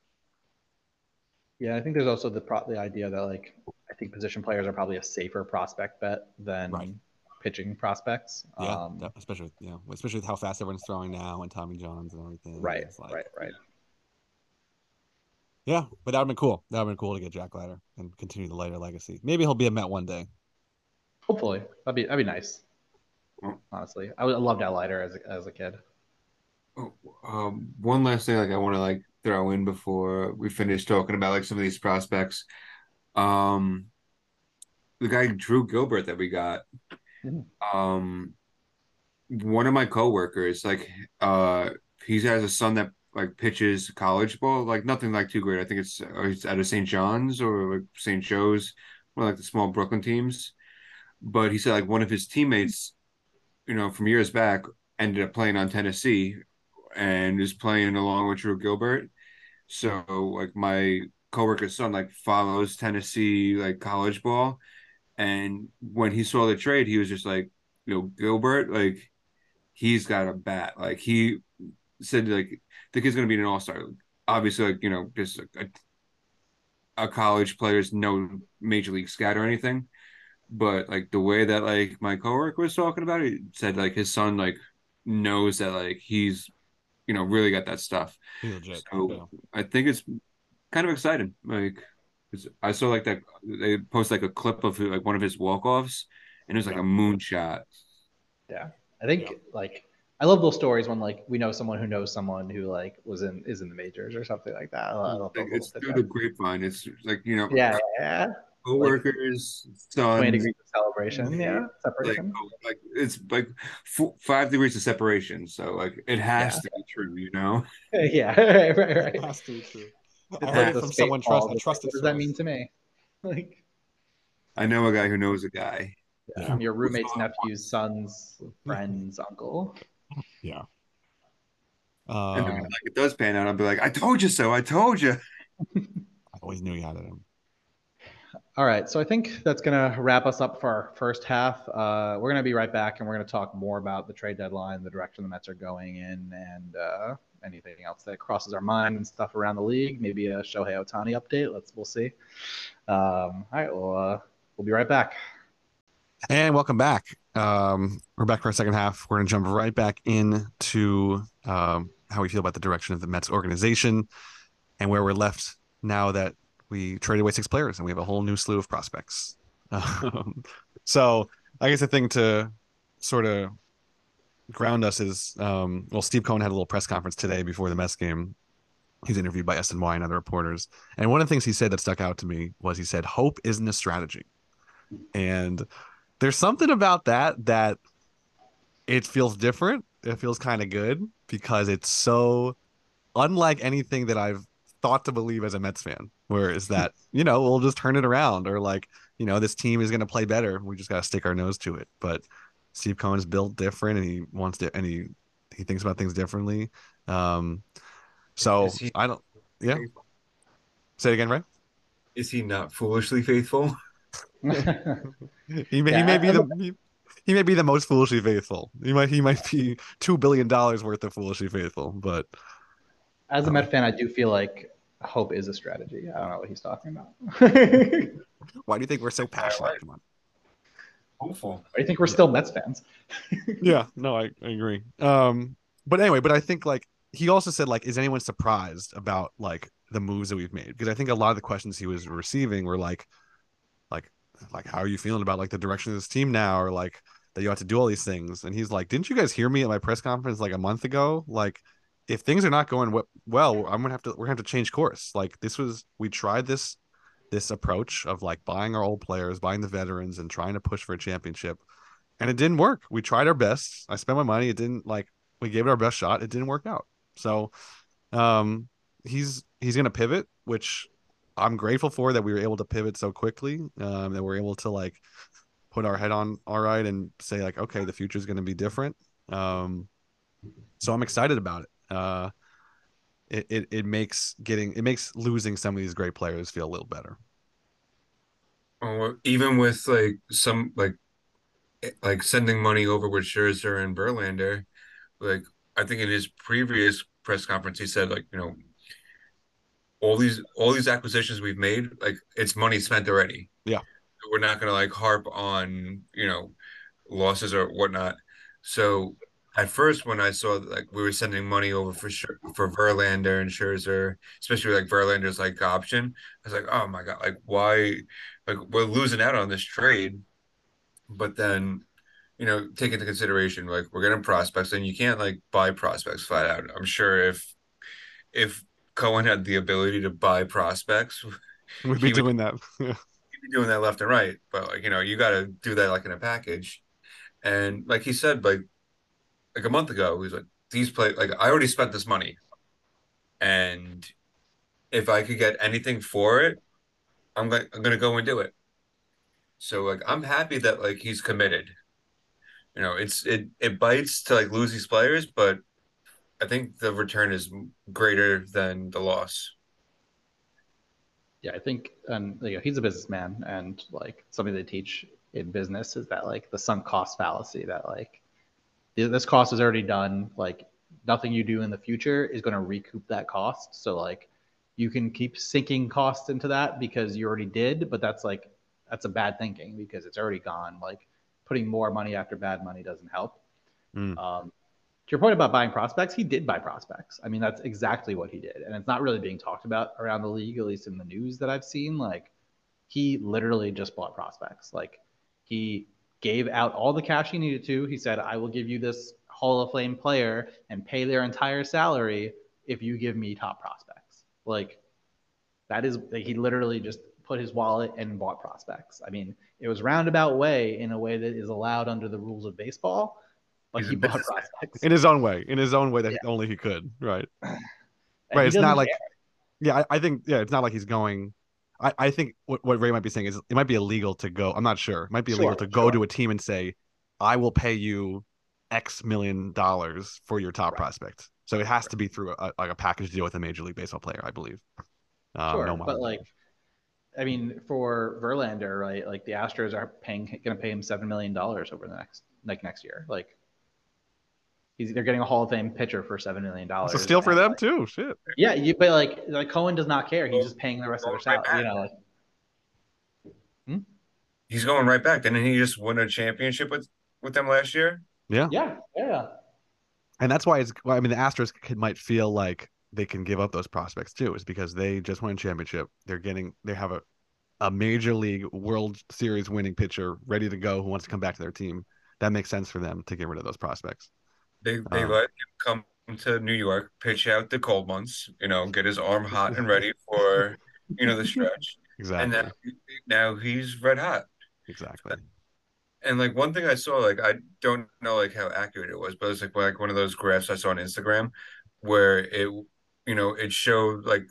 Yeah, I think there's also the pro- the idea that like I think position players are probably a safer prospect bet than Right. Pitching prospects. Yeah, Um, that- especially with, you know, especially with how fast everyone's throwing now and Tommy Johns and everything. right, like- right, right. Yeah, but that would have been cool. That would have been cool to get Jack Leiter and continue the Leiter legacy. Maybe he'll be a Met one day. Hopefully, that'd be that'd be nice. Honestly, I, would, I loved Al Leiter as a, as a kid. Oh, um, one last thing, like I want to like throw in before we finish talking about like some of these prospects. Um, the guy Drew Gilbert that we got. Um, one of my coworkers, like, uh, he has a son that like pitches college ball, like nothing like too great. I think it's he's out of St. John's or like St. Joe's, one of like the small Brooklyn teams. But he said like one of his teammates, you know, from years back, ended up playing on Tennessee and is playing along with Drew Gilbert. So like my coworker's son like follows Tennessee like college ball. And when he saw the trade, he was just like, you know, Gilbert, like he's got a bat. Like he said like the kid's gonna be an all-star. Obviously, like, you know, just a, a college player's no major league scout or anything. But like the way that like my coworker was talking about it, said like his son like knows that like he's you know really got that stuff. Legit. So Yeah. I think it's kind of exciting. Like I saw like that they post like a clip of like one of his walk-offs and it was like Yeah. a moonshot. Yeah, I think Yeah. like I love those stories when like we know someone who knows someone who like was in is in the majors or something like that. I love Like, it's little through the grapevine. It's like you know, yeah, yeah. coworkers, Twenty sons, degrees of celebration. Mm-hmm. Yeah, like, separation. oh, like it's like f- five degrees of separation. So like it has Yeah. to be true, you know. yeah, right, right, right. Has to be true. It's I heard it from someone trust, a just trusted What does that mean to me? Like I know a guy who knows a guy. Yeah. I'm your roommate's nephew's son's friend's uncle. Yeah. And Uh, when, like it does pan out, I'll be like, I told you so. I told you. I always knew you had it. All right, so I think that's gonna wrap us up for our first half. Uh, we're gonna be right back, and we're gonna talk more about the trade deadline, the direction the Mets are going in, and uh, anything else that crosses our mind and stuff around the league. Maybe a Shohei Ohtani update. Let's we'll see. Um, all right, well, uh, we'll be right back. And welcome back. Um, we're back for our second half. We're going to jump right back into um, how we feel about the direction of the Mets organization and where we're left now that we traded away six players and we have a whole new slew of prospects. Um, so I guess the thing to sort of ground us is um, well, Steve Cohen had a little press conference today before the Mets game. He's interviewed by SNY and other reporters. And one of the things he said that stuck out to me was he said, Hope isn't a strategy. And there's something about that that it feels different. It feels kind of good because it's so unlike anything that I've thought to believe as a Mets fan. Where is that, you know, we'll just turn it around or like, you know, this team is going to play better. We just got to stick our nose to it. But Steve Cohen's built different and he wants to, and he, he thinks about things differently. Um, so he- I don't, yeah. Say it again, right? Is he not foolishly faithful? He may, Yeah, he may be I- the he, he may be the most foolishly faithful. He might he might be two billion dollars worth of foolishly faithful, but As a Met fan, I do feel like hope is a strategy. I don't know what he's talking about. Why why do you think we're so passionate? Come on. Hopeful. do you think we're still Mets fans? Yeah, no, I, I agree. Um, but anyway, but I think like he also said like, is anyone surprised about like the moves that we've made? Because I think a lot of the questions he was receiving were like, like, like how are you feeling about like the direction of this team now, or like that you have to do all these things? And he's like, didn't you guys hear me at my press conference like a month ago? Like, if things are not going well, I'm gonna have to we're gonna have to change course. Like this was we tried this this approach of like buying our old players, buying the veterans, and trying to push for a championship and it didn't work. We tried our best. I spent my money. It didn't like we gave it our best shot. It didn't work out. So um he's he's gonna pivot, which I'm grateful for that we were able to pivot so quickly. Um that we're able to like put our head on all right and say like, okay, the future is gonna be different. Um So I'm excited about it. Uh, it, it it makes getting it makes losing some of these great players feel a little better. Oh, or even with like some like eh, like sending money over with Scherzer and Verlander, like I think in his previous press conference he said like you know all these all these acquisitions we've made like it's money spent already. Yeah, we're not gonna like harp on you know losses or whatnot. So at first when I saw like we were sending money over for sure for Verlander and Scherzer, especially like Verlander's like option, I was like, oh my god, like why, like we're losing out on this trade. But then, you know, take into consideration like we're getting prospects, and you can't like buy prospects flat out. I'm sure if if Cohen had the ability to buy prospects, we'd be doing would, that. he'd be doing that left and right. But like you know, you got to do that like in a package. And like he said, like like a month ago, he was like, "These play like I already spent this money, and if I could get anything for it, I'm going I'm gonna go and do it." So like I'm happy that like he's committed. You know, it's it it bites to like lose these players, but I think the return is greater than the loss. Yeah, I think, and you know, he's a businessman, and like something they teach in business is that like the sunk cost fallacy that like this cost is already done. Like nothing you do in the future is going to recoup that cost. So like you can keep sinking costs into that because you already did, but that's like that's a bad thinking because it's already gone. Like putting more money after bad money doesn't help. Mm. Um, to your point about buying prospects, he did buy prospects. I mean, that's exactly what he did, and it's not really being talked about around the league, at least in the news that I've seen. Like he literally just bought prospects. Like he gave out all the cash he needed to. He said, I will give you this Hall of Fame player and pay their entire salary if you give me top prospects. Like, that is, like, he literally just put his wallet and bought prospects. I mean, it was roundabout way in a way that is allowed under the rules of baseball, but He's he bought prospects. In his own way, in his own way that yeah. only he could. Right. right. It's not like, yeah, I, I think, yeah, it's not like he's going I, I think what, what Ray might be saying is it might be illegal to go. I'm not sure. It might be illegal sure, to go sure. to a team and say, I will pay you X million dollars for your top right. prospect. So it has right. to be through a, like a package deal with a major league baseball player, I believe. Uh, sure, no but like, I mean, for Verlander, right? Like the Astros are paying, going to pay him seven million dollars over the next, like next year. Like He's, they're getting a Hall of Fame pitcher for seven million dollars. It's a steal for them like, too. Shit. Yeah, you, but like like Cohen does not care. He's just paying the rest of their salary. You know, like, hmm? he's going right back. Didn't he just win a championship with with them last year? Yeah. Yeah. Yeah. And that's why it's. I mean, the Astros could, might feel like they can give up those prospects too, is because they just won a championship. They're getting. They have a a major league World Series winning pitcher ready to go who wants to come back to their team. That makes sense for them to get rid of those prospects. They they um, let him come to New York, pitch out the cold months, you know, get his arm hot and ready for you know the stretch. Exactly. And now, now he's red hot. Exactly. And like one thing I saw, like I don't know like how accurate it was, but it's like like one of those graphs I saw on Instagram where it you know it showed like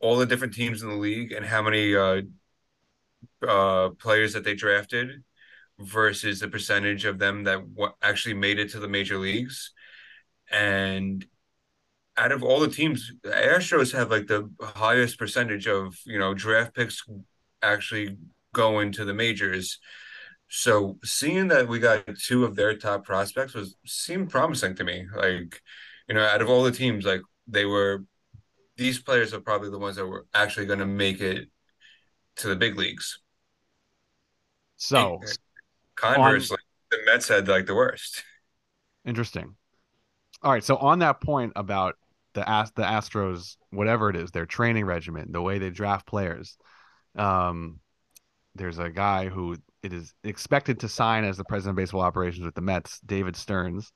all the different teams in the league and how many uh uh players that they drafted versus the percentage of them that w- actually made it to the major leagues. And out of all the teams, the Astros have like the highest percentage of, you know, draft picks actually going to the majors. So seeing that we got two of their top prospects was seemed promising to me. Like, you know, out of all the teams, like they were these players are probably the ones that were actually going to make it to the big leagues. So Conversely, on... the Mets had like the worst. Interesting. All right, so on that point about the Ast- the Astros, whatever it is, their training regimen, the way they draft players, um, there's a guy who it is expected to sign as the president of baseball operations with the Mets, David Stearns,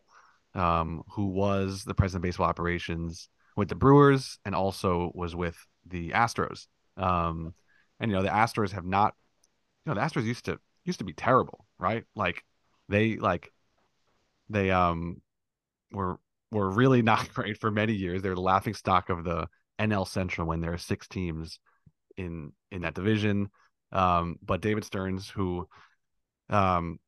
um, who was the president of baseball operations with the Brewers and also was with the Astros. Um, and you know the Astros have not, you know, the Astros used to used to be terrible right? Like they like they um were were really not great for many years. They're the laughing stock of the NL Central when there are six teams in in that division. Um, but David Stearns, who um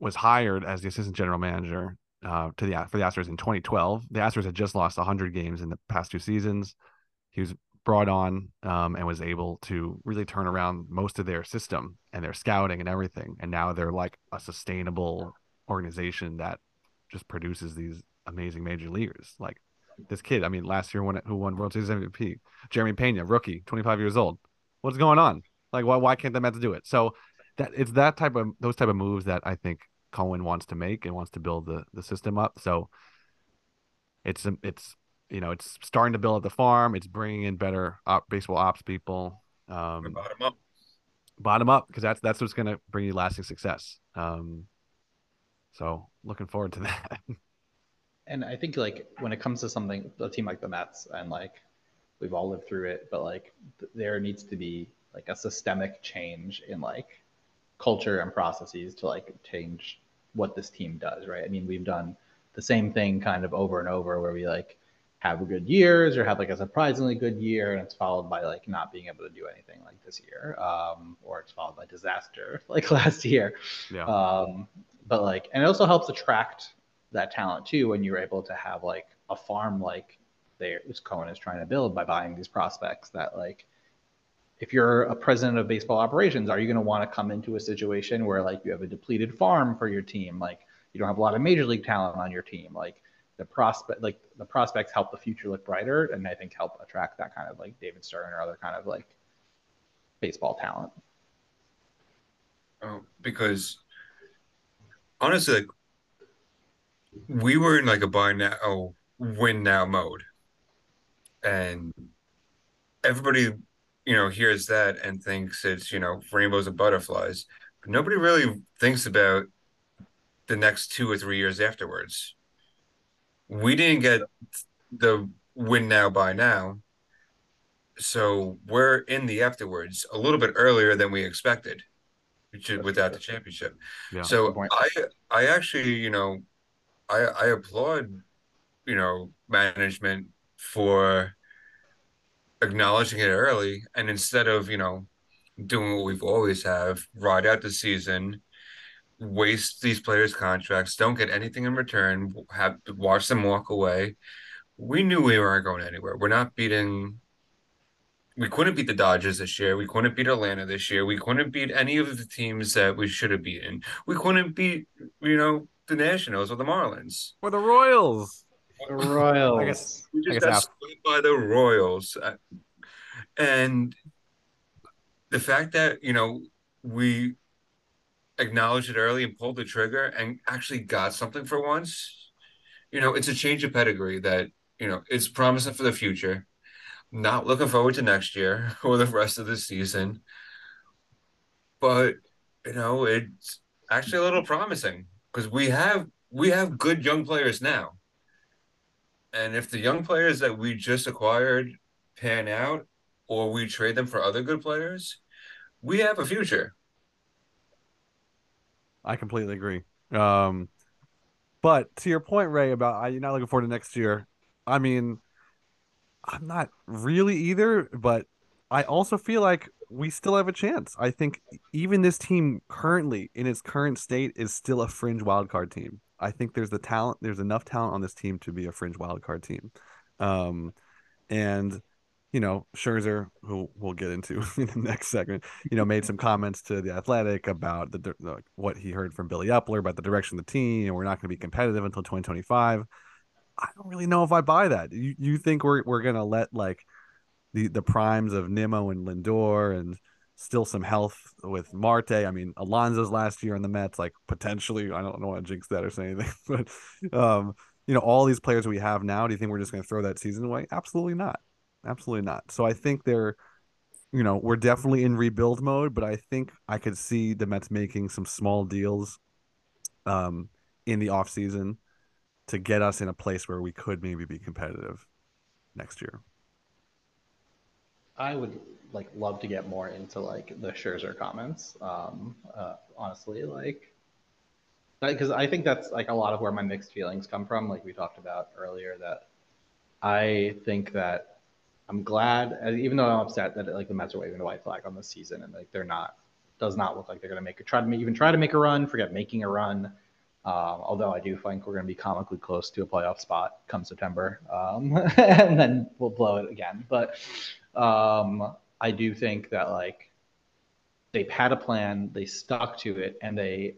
was hired as the assistant general manager, uh, to the for the Astros in 2012. The Astros had just lost 100 games in the past two seasons. He was brought on um, and was able to really turn around most of their system and their scouting and everything. And now they're like a sustainable organization that just produces these amazing major leaguers. Like this kid, I mean, last year won who won World Series MVP, Jeremy Pena, rookie, 25 years old. What's going on? Like, why why can't the Mets do it? So that it's that type of those type of moves that I think Cohen wants to make and wants to build the the system up. So it's it's you know it's starting to build up the farm. It's bringing in better op, baseball ops people. Um, bottom up, bottom up, because that's that's what's going to bring you lasting success. Um, so looking forward to that. and I think like when it comes to something, a team like the Mets, and like we've all lived through it, but like th- there needs to be like a systemic change in like culture and processes to like change what this team does, right? I mean, we've done the same thing kind of over and over where we like have good years or have like a surprisingly good year and it's followed by like not being able to do anything like this year um, or it's followed by disaster like last year. Yeah. um, but like and it also helps attract that talent too when you're able to have like a farm like there cohen is trying to build by buying these prospects that like if you're a president of baseball operations, are you going to want to come into a situation where like you have a depleted farm for your team, like you don't have a lot of major league talent on your team, like the prospect, like the prospects help the future look brighter, and I think help attract that kind of like David Stearns or other kind of like baseball talent. Oh, because honestly, like, we were in like a buy now, oh, win now mode, and everybody you know, hears that and thinks it's, you know, rainbows and butterflies. But nobody really thinks about the next two or three years afterwards. We didn't get the win now by now. So we're in the afterwards a little bit earlier than we expected, which without the championship. Yeah. So I I actually, you know, I I applaud, you know, management for acknowledging it early and instead of you know doing what we've always have ride out the season waste these players contracts don't get anything in return have watch them walk away we knew we weren't going anywhere we're not beating we couldn't beat the Dodgers this year. We couldn't beat Atlanta this year. We couldn't beat any of the teams that we should have beaten. We couldn't beat, you know, the Nationals or the Marlins or the Royals. The Royals. I guess we just got split by the Royals, uh, and the fact that you know we acknowledged it early and pulled the trigger and actually got something for once. You know, it's a change of pedigree that you know it's promising for the future. Not looking forward to next year or the rest of the season, but you know it's actually a little promising because we have we have good young players now and if the young players that we just acquired pan out or we trade them for other good players, we have a future. I completely agree. Um, but to your point, Ray, about you're not looking forward to next year. I mean, I'm not really either, but I also feel like we still have a chance. I think even this team currently in its current state is still a fringe wildcard team. I think there's the talent. There's enough talent on this team to be a fringe wildcard team. Um, and you know, Scherzer, who we'll get into in the next segment, you know, made some comments to the Athletic about the, the what he heard from Billy Eppler about the direction of the team, and we're not going to be competitive until 2025. I don't really know if I buy that. You you think we're we're going to let like the the primes of Nimmo and Lindor and still some health with Marte. I mean, Alonso's last year in the Mets, like potentially, I don't know what jinx that or say anything, but um, you know, all these players we have now, do you think we're just going to throw that season away? Absolutely not. Absolutely not. So I think they're, you know, we're definitely in rebuild mode, but I think I could see the Mets making some small deals um, in the off season to get us in a place where we could maybe be competitive next year. I would like love to get more into like the Scherzer comments. Um, uh, honestly, like because I think that's like a lot of where my mixed feelings come from. Like we talked about earlier, that I think that I'm glad, even though I'm upset that like the Mets are waving the white flag on this season and like they're not, does not look like they're going to make a try to even try to make a run. Forget making a run. Um, although I do think we're going to be comically close to a playoff spot come September, um, and then we'll blow it again. But um, I do think that like they had a plan, they stuck to it, and they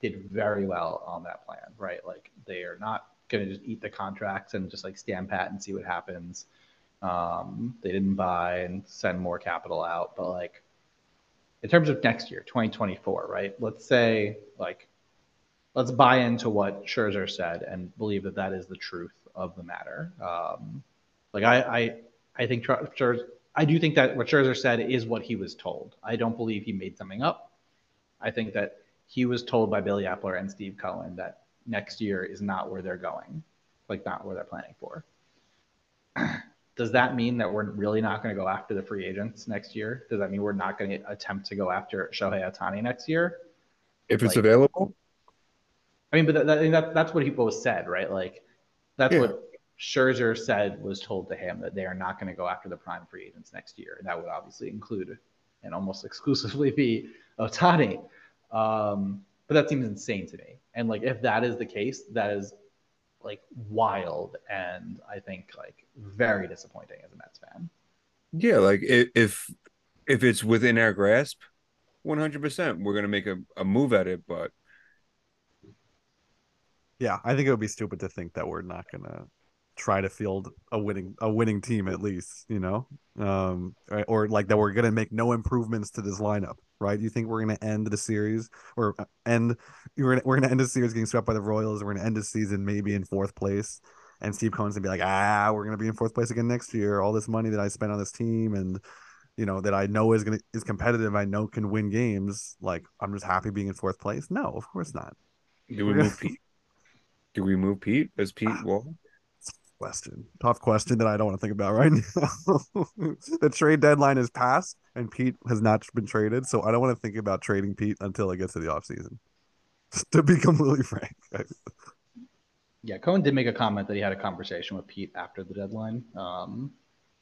did very well on that plan. Right, like they are not going to just eat the contracts and just like stand pat and see what happens. Um, they didn't buy and send more capital out, but like in terms of next year, 2024, right? Let's say like let's buy into what Scherzer said and believe that that is the truth of the matter. Um, like I, I, I think Scherzer, I do think that what Scherzer said is what he was told. I don't believe he made something up. I think that he was told by Billy Eppler and Steve Cohen that next year is not where they're going, like not where they're planning for. Does that mean that we're really not going to go after the free agents next year? Does that mean we're not going to attempt to go after Shohei Ohtani next year? If it's like, available? I mean, but that, that, that's what he was said, right? Like, that's yeah. what Scherzer said was told to him that they are not going to go after the prime free agents next year. And that would obviously include and almost exclusively be Ohtani. Um, but that seems insane to me. And like, if that is the case, that is like wild and I think like very disappointing as a Mets fan. Yeah, like if if it's within our grasp, one hundred percent, we're gonna make a, a move at it. But yeah, I think it would be stupid to think that we're not gonna try to field a winning a winning team at least, you know, um, or like that we're gonna make no improvements to this lineup, right? You think we're gonna end the series or uh, end we're gonna, we're gonna end the series getting swept by the Royals? We're gonna end the season maybe in fourth place, and Steve Cohen's gonna be like, ah, we're gonna be in fourth place again next year. All this money that I spent on this team and you know that I know is gonna is competitive. I know can win games. Like I'm just happy being in fourth place. No, of course not. Do we move Pete? Do we move Pete as Pete ah. Wall? Question. Tough question that I don't want to think about right now. the trade deadline is passed and Pete has not been traded. So I don't want to think about trading Pete until it gets to the offseason. to be completely frank. yeah, Cohen did make a comment that he had a conversation with Pete after the deadline. Um,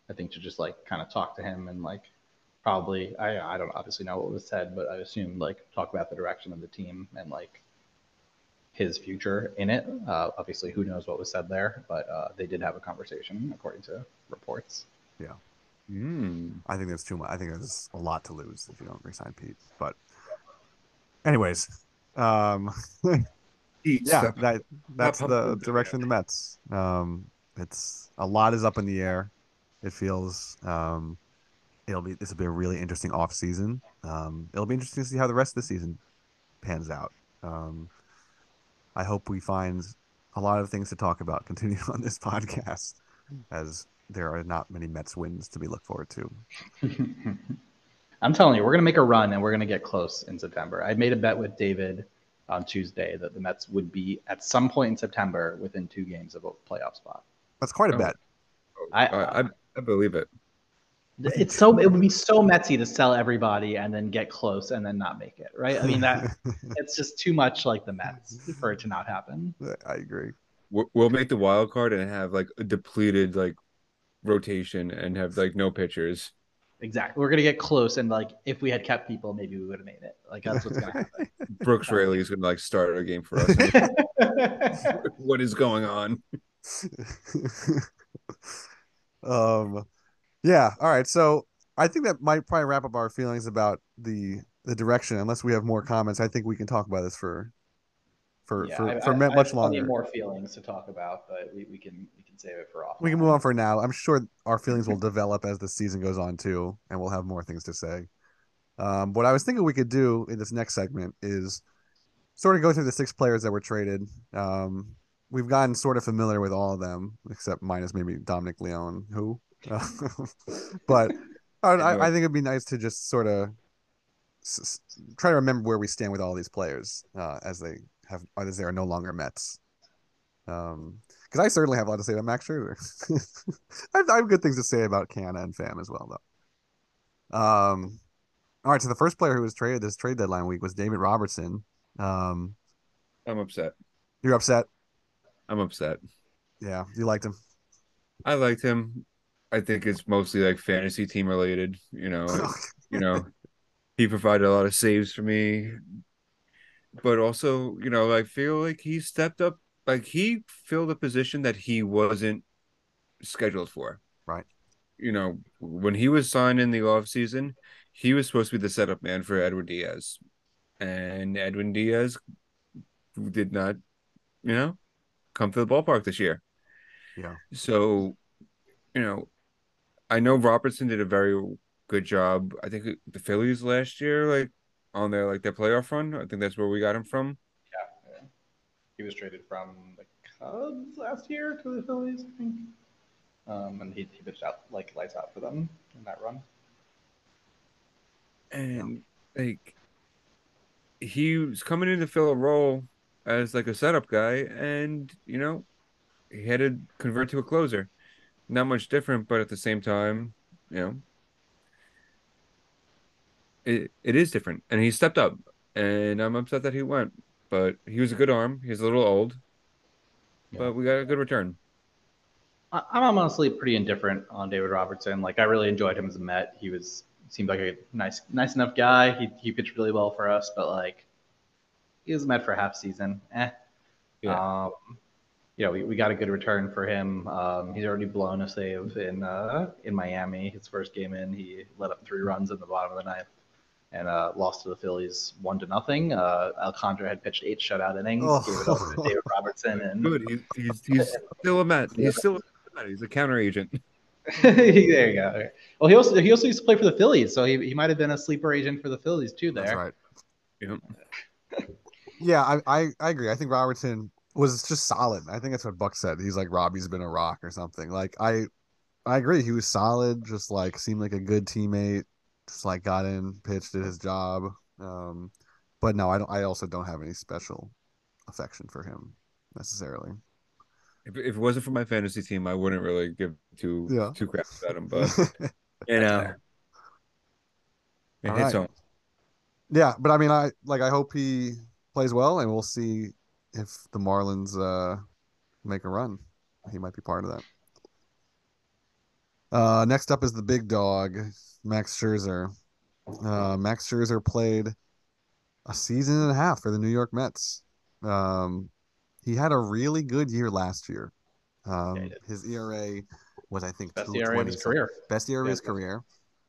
I think to just like kind of talk to him and like probably I I don't obviously know what was said, but I assume like talk about the direction of the team and like his future in it. Uh, obviously, who knows what was said there, but uh, they did have a conversation according to reports. Yeah. Mm. I think there's too much. I think there's a lot to lose if you don't resign Pete. But, anyways, um, yeah, that that's the direction of the Mets. Um, it's a lot is up in the air. It feels um, it'll be this will be a really interesting off season. Um, it'll be interesting to see how the rest of the season pans out. Um, I hope we find a lot of things to talk about continuing on this podcast, as there are not many Mets wins to be looked forward to. I'm telling you, we're gonna make a run and we're gonna get close in September. I made a bet with David on Tuesday that the Mets would be at some point in September within two games of a playoff spot. That's quite a bet. I, I, I believe it. It's so it would be so messy to sell everybody and then get close and then not make it, right? I mean that it's just too much like the Mets for it to not happen. I agree. We'll make the wild card and have like a depleted like rotation and have like no pitchers. Exactly. We're gonna get close and like if we had kept people, maybe we would have made it. Like that's what's gonna happen. Brooks Raley is gonna like start a game for us. what is going on? um yeah. All right. So I think that might probably wrap up our feelings about the the direction. Unless we have more comments, I think we can talk about this for for yeah, for, I, for I, much I longer. More feelings to talk about, but we, we can we can save it for off. We can move on for now. I'm sure our feelings will develop as the season goes on too, and we'll have more things to say. Um, what I was thinking we could do in this next segment is sort of go through the six players that were traded. Um, we've gotten sort of familiar with all of them, except minus maybe Dominic Leone, who but I, I, think it'd be nice to just sort of s- try to remember where we stand with all these players uh, as they have as they are no longer Mets. Um, because I certainly have a lot to say about Max Scherzer. I, have, I have good things to say about Canha and Pham as well, though. Um, all right. So the first player who was traded this trade deadline week was David Robertson. Um, I'm upset. You're upset. I'm upset. Yeah, you liked him. I liked him. I think it's mostly like fantasy team related. You know, you know, he provided a lot of saves for me. but also, you know, I feel like he stepped up. Like he filled a position that he wasn't scheduled for. Right. You know, when he was signed in the off season, he was supposed to be the setup man for Edwin Diaz, and Edwin Diaz did not, you know, come to the ballpark this year. Yeah. So, you know, I know Robertson did a very good job. I think the Phillies last year, like on their like their playoff run, I think that's where we got him from. Yeah, yeah. he was traded from the Cubs last year to the Phillies, I think. Um, and he, he pitched out like lights out for them in that run. And like he was coming in to fill a role as like a setup guy, and you know, he had to convert to a closer. Not much different, but at the same time, you know, it, it is different. And he stepped up, and I'm upset that he went. But he was a good arm. He's a little old, Yeah. but we got a good return. I- I'm honestly pretty indifferent on David Robertson. Like I really enjoyed him as a Met. He was seemed like a nice nice enough guy. He he pitched really well for us, but like he was a Met for half season. Eh. Yeah. Um, you know, we, we got a good return for him. Um, he's already blown a save in uh, in Miami. His first game in, he let up three runs in the bottom of the ninth and uh, lost to the Phillies one to nothing. Uh, Alcantara had pitched eight shutout innings, Oh. gave it over to David Robertson, and Good. He's he's, he's still a Met. He's still a Met. He's a counter agent. there you go. Okay. Well, he also he also used to play for the Phillies, so he, he might have been a sleeper agent for the Phillies too. There, That's right. Yep. Yeah, I, I I agree. I think Robertson was just solid. I think that's what Buck said. He's like Robbie's been a rock or something. Like I I agree. He was solid. Just like seemed like a good teammate. Just like got in, pitched, did his job. Um, but no, I don't. I also don't have any special affection for him necessarily. If, if it wasn't for my fantasy team, I wouldn't really give two Yeah. two craps about him. But you know, it hits right. home. yeah, but I mean, I like. I hope he plays well, and we'll see if the Marlins uh make a run. He might be part of that. Uh, next up is the big dog, Max Scherzer. Uh, Max Scherzer played a season and a half for the New York Mets. Um, he had a really good year last year. Um, Yeah, his ERA was, I think, best ERA of his career. Best ERA of Yeah, his career.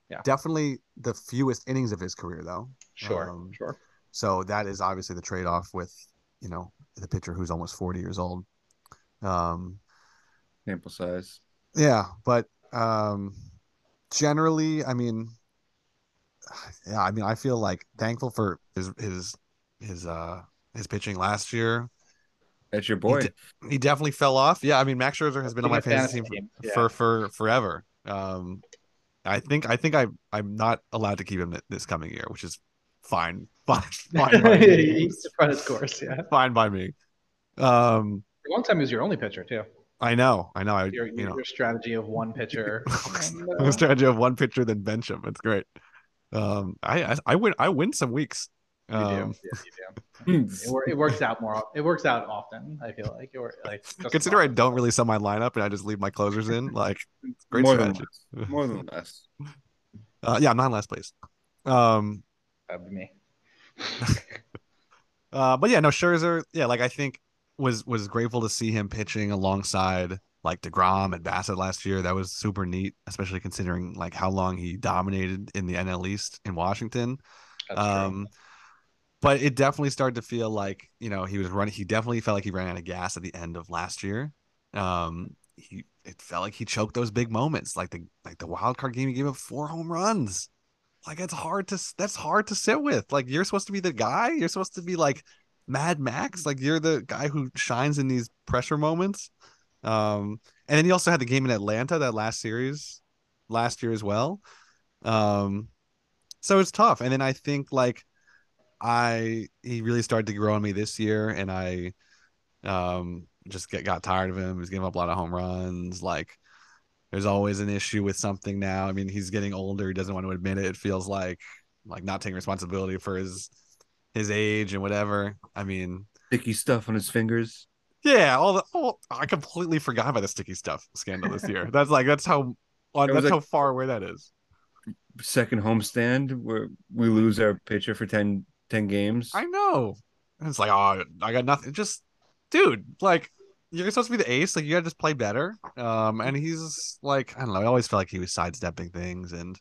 Yeah. Definitely the fewest innings of his career, though. Sure, Um, sure. So that is obviously the trade off with, you know, the pitcher who's almost 40 years old. Um, Sample size. yeah, but um, generally, I mean, yeah, I mean, I feel like thankful for his his his uh his pitching last year. That's your boy. de- He definitely fell off. Yeah, I mean, Max Scherzer has been on my fantasy team for, for for forever. Um, I think I think I I'm not allowed to keep him this coming year, which is fine, fine, fine by me. He's run his course. Yeah. fine by me. Um, For a long time, he was your only pitcher too. I know, I know. I Your, you know, your strategy of one pitcher. and, uh, the strategy of one pitcher then bench him. It's great. Um, I I, I win I win some weeks. you do. Um, Yeah, you do. It, it works out more. It works out often. I feel like. It wor- like just consider I don't really sell my lineup and I just leave my closers in. Like, great More than strategy. less. More than less. uh, yeah, I'm not in last place. Um, That'd be me. Uh, but yeah, no, Scherzer, yeah, like I think was was grateful to see him pitching alongside like Degrom and Bassitt last year. That was super neat, especially considering like how long he dominated in the NL East in Washington. That's true. Um, but it definitely started to feel like you know he was running. He definitely felt like he ran out of gas at the end of last year. Um, he it felt like he choked those big moments, like the like the wild card game. He gave up four home runs. Like it's hard to that's hard to sit with. Like you're supposed to be the guy. You're supposed to be like Mad Max. Like you're the guy who shines in these pressure moments. Um, and then he also had the game in Atlanta that last series last year as well. Um, so it's tough. And then I think like I he really started to grow on me this year, and I um just get got tired of him. He's giving up a lot of home runs. Like there's always an issue with something now. I mean, he's getting older. He doesn't want to admit it. It feels like like not taking responsibility for his his age and whatever. I mean, Sticky stuff on his fingers. yeah, all the oh, I completely forgot about the sticky stuff scandal this year. That's like that's how on that's like- how far away that is. Second homestand where we lose our pitcher for 10, 10 games. I know. And it's like, oh, I got nothing. Just, dude, like you're supposed to be the ace. Like you gotta just play better. Um, and he's like, I don't know. I always felt like he was sidestepping things and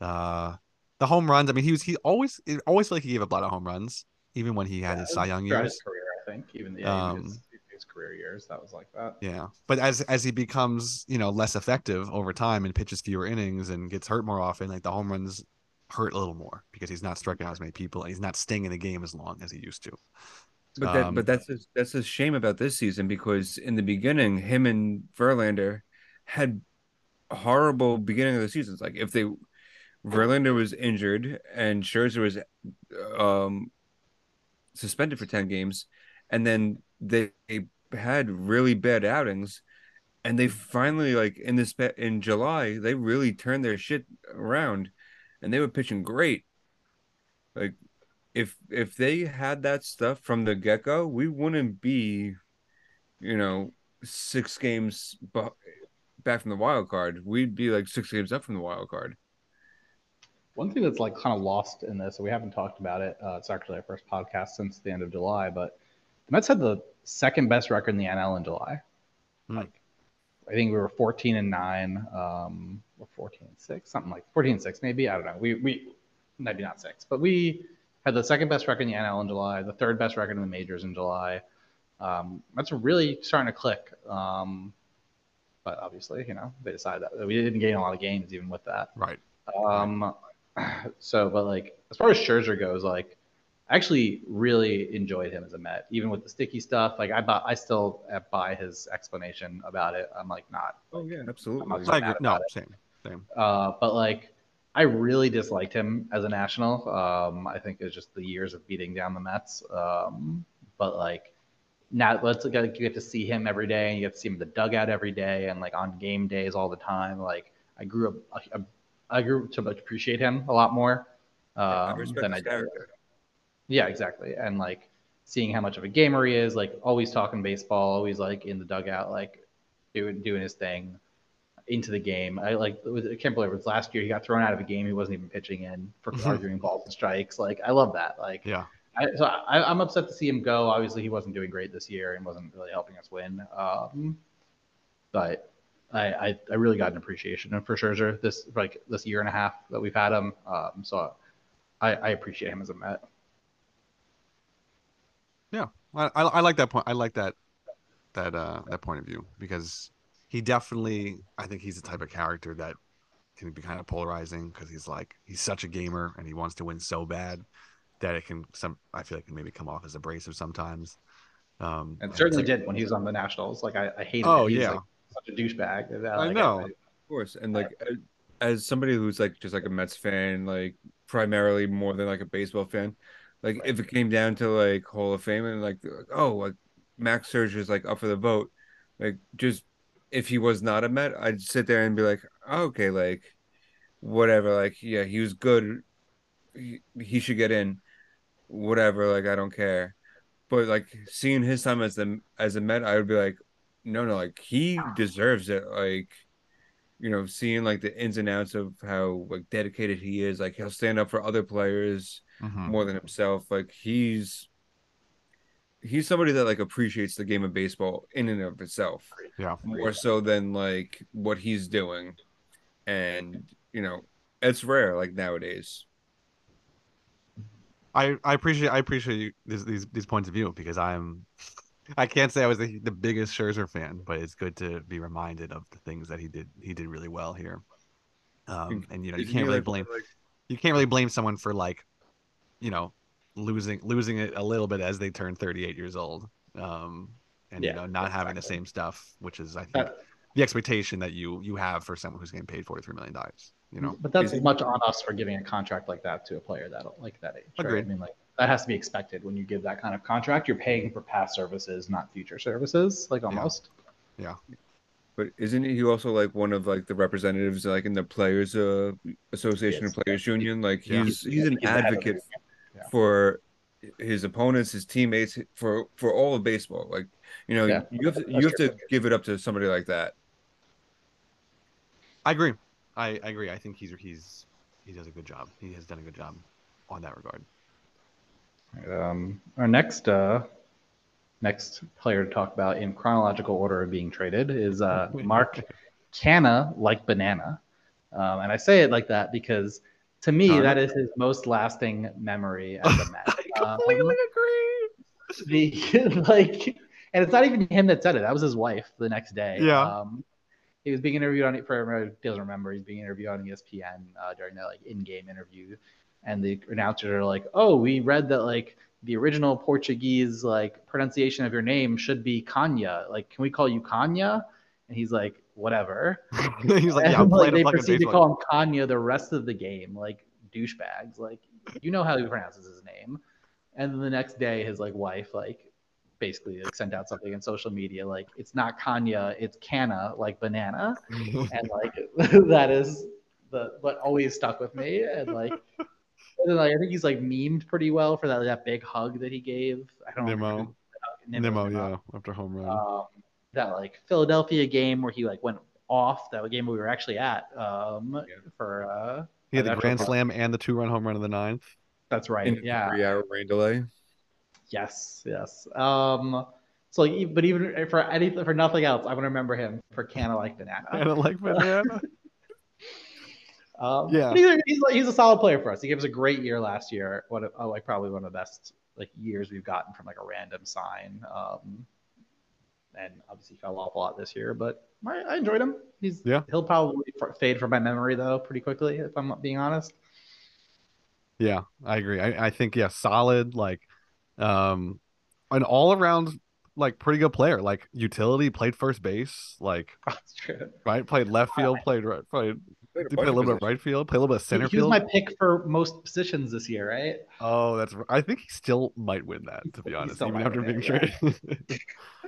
uh the home runs. I mean, he was he always it always felt like he gave up a lot of home runs, even when he had Yeah, his Cy Young years. his career, I think, even even Um, his, his career years, that was like that. Yeah, but as as he becomes you know less effective over time and pitches fewer innings and gets hurt more often, like the home runs hurt a little more because he's not striking out as many people and he's not staying in the game as long as he used to. But that, Um, but that's a, that's a shame about this season because in the beginning, him and Verlander had horrible beginning of the seasons. Like if they Verlander was injured and Scherzer was um suspended for ten games, and then they had really bad outings, and they finally like in this in July they really turned their shit around, and they were pitching great. Like if if they had that stuff from the get go, we wouldn't be, you know, six games bu- back from the wild card. We'd be like six games up from the wild card. One thing that's like kind of lost in this, we haven't talked about it. Uh, it's actually our first podcast since the end of July, but the Mets had the second best record in the NL in July. Hmm. Like, I think we were 14 and nine, um, or 14 and six, something like 14 and six, maybe. I don't know. We we maybe not six, but we had the second best record in the NL in July, the third best record in the majors in July. Um, that's really starting to click. Um, but obviously, you know, they decided that we didn't gain a lot of games even with that. Right. Um, so, but like as far as Scherzer goes, like I actually really enjoyed him as a Met, even with the sticky stuff. Like I buy, I still buy his explanation about it. I'm like not. Oh yeah, I'm absolutely. not I mad agree. No, it. same, same. Uh, but like I really disliked him as a national. Um, I think it's just the years of beating down the Mets. Um, but like now let's get, you get to see him every day and you get to see him in the dugout every day and like on game days all the time. Like I grew up, I, I grew to appreciate him a lot more I um, respect than I did. character. Yeah, exactly. And like seeing how much of a gamer he is, like always talking baseball, always like in the dugout, like doing doing his thing into the game. I like was, I can't believe it was last year he got thrown out of a game he wasn't even pitching in for arguing balls and strikes. Like I love that. Like Yeah. I, so I, I'm upset to see him go. Obviously, he wasn't doing great this year and wasn't really helping us win. Um, but I, I, I really got an appreciation for Scherzer this like this year and a half that we've had him. Um, so I, I appreciate him as a Met. Yeah, I, I I like that point. I like that that uh that point of view because he definitely. I think he's the type of character that can be kind of polarizing because he's like he's such a gamer and he wants to win so bad that it can some. I feel like it can maybe come off as abrasive sometimes. Um, And certainly like- did when he was on the Nationals. Like I, I hated. Oh, it. He yeah. like, such a douchebag. I Like, know. Of course, and like as- as somebody who's like just like a Mets fan, like primarily more than like a baseball fan, like if it came down to like Hall of Fame and like, like oh like Max Scherzer is like up for the vote, like just if he was not a Met, I'd sit there and be like, oh, okay, like whatever, like yeah, he was good, he, he should get in, whatever, like I don't care, but like seeing his time as the as a Met, I would be like, no, no, like he deserves it, like you know, seeing like the ins and outs of how like dedicated he is. Like he'll stand up for other players Mhm. more than himself. Like he's he's somebody that like appreciates the game of baseball in and of itself Yeah. more so than like what he's doing. And you know, it's rare like nowadays. I, I appreciate I appreciate you, these these these points of view because I'm I can't say I was the, the biggest Scherzer fan, but it's good to be reminded of the things that he did he did really well here. Um, and you know you can't really blame you can't really blame someone for like you know losing losing it a little bit as they turn 38 years old um and Yeah, you know not having the same stuff which is i think That- the expectation that you you have for someone who's getting paid 43 million dollars you know But that's Is much on us for giving a contract like that to a player that like that age. Right? I mean, like that has to be expected when you give that kind of contract. You're paying for past services, not future services. Like almost. Yeah. But isn't he also like one of like the representatives like in the players uh association Yes. and players union? Like Yeah. he's he's an He's the head of it. advocate Yeah. for his opponents, his teammates, for for all of baseball. Like you know, Yeah, you have to, you have to give it up to somebody like that. i agree. I, I agree. I think he's he's he does a good job. He has done a good job on that regard. Um, our next uh, next player to talk about in chronological order of being traded is uh, Mark Canha, like banana, um, and I say it like that because to me No, that is his most lasting memory as a Met. I completely Um, agree. the like and it's not even him that said it that was his wife the next day Yeah. um he was being interviewed on for doesn't remember he's being interviewed on espn uh, during that like in-game interview and the announcers are like oh we read that like the original portuguese like pronunciation of your name should be kanya like can we call you kanya and he's like whatever He's like, and, yeah, I'm like, playing they proceed to call him Kanya the rest of the game, like douchebags. Like you know how he pronounces his name. And then the next day, his like wife like basically like, sent out something in social media like it's not Kanya, it's Canna, like banana, and like that is the what always stuck with me. And like, and then, like I think he's like memed pretty well for that that big hug that he gave. I don't Nimmo. Nimmo, Nimmo. yeah, after home run. Um, that like Philadelphia game where he like went off. That game we were actually at um, for. Uh, he had the grand pro- slam and the two run home run in the ninth. that's right. In yeah. three hour rain delay. Yes. Yes. Um. So like, but even for anything for nothing else, I want to remember him for Canna like I banana. don't like banana. Um, Yeah. But he's, a- he's like he's a solid player for us. He gave us a great year last year. What a, oh, like probably one of the best like years we've gotten from like a random sign. Um. And obviously fell off a lot this year, but I, I enjoyed him. He's Yeah. He'll probably f- fade from my memory though pretty quickly if I'm being honest. Yeah, I agree. I, I think yeah, solid, like um an all around like pretty good player. Like utility, played first base, like That's true. right, played left field, played right played Played a play a little bit of right field, play a little bit of He, center he was field. my pick for most positions this year, right? Oh, that's I think he still might win that, to be He honest, even after being traded.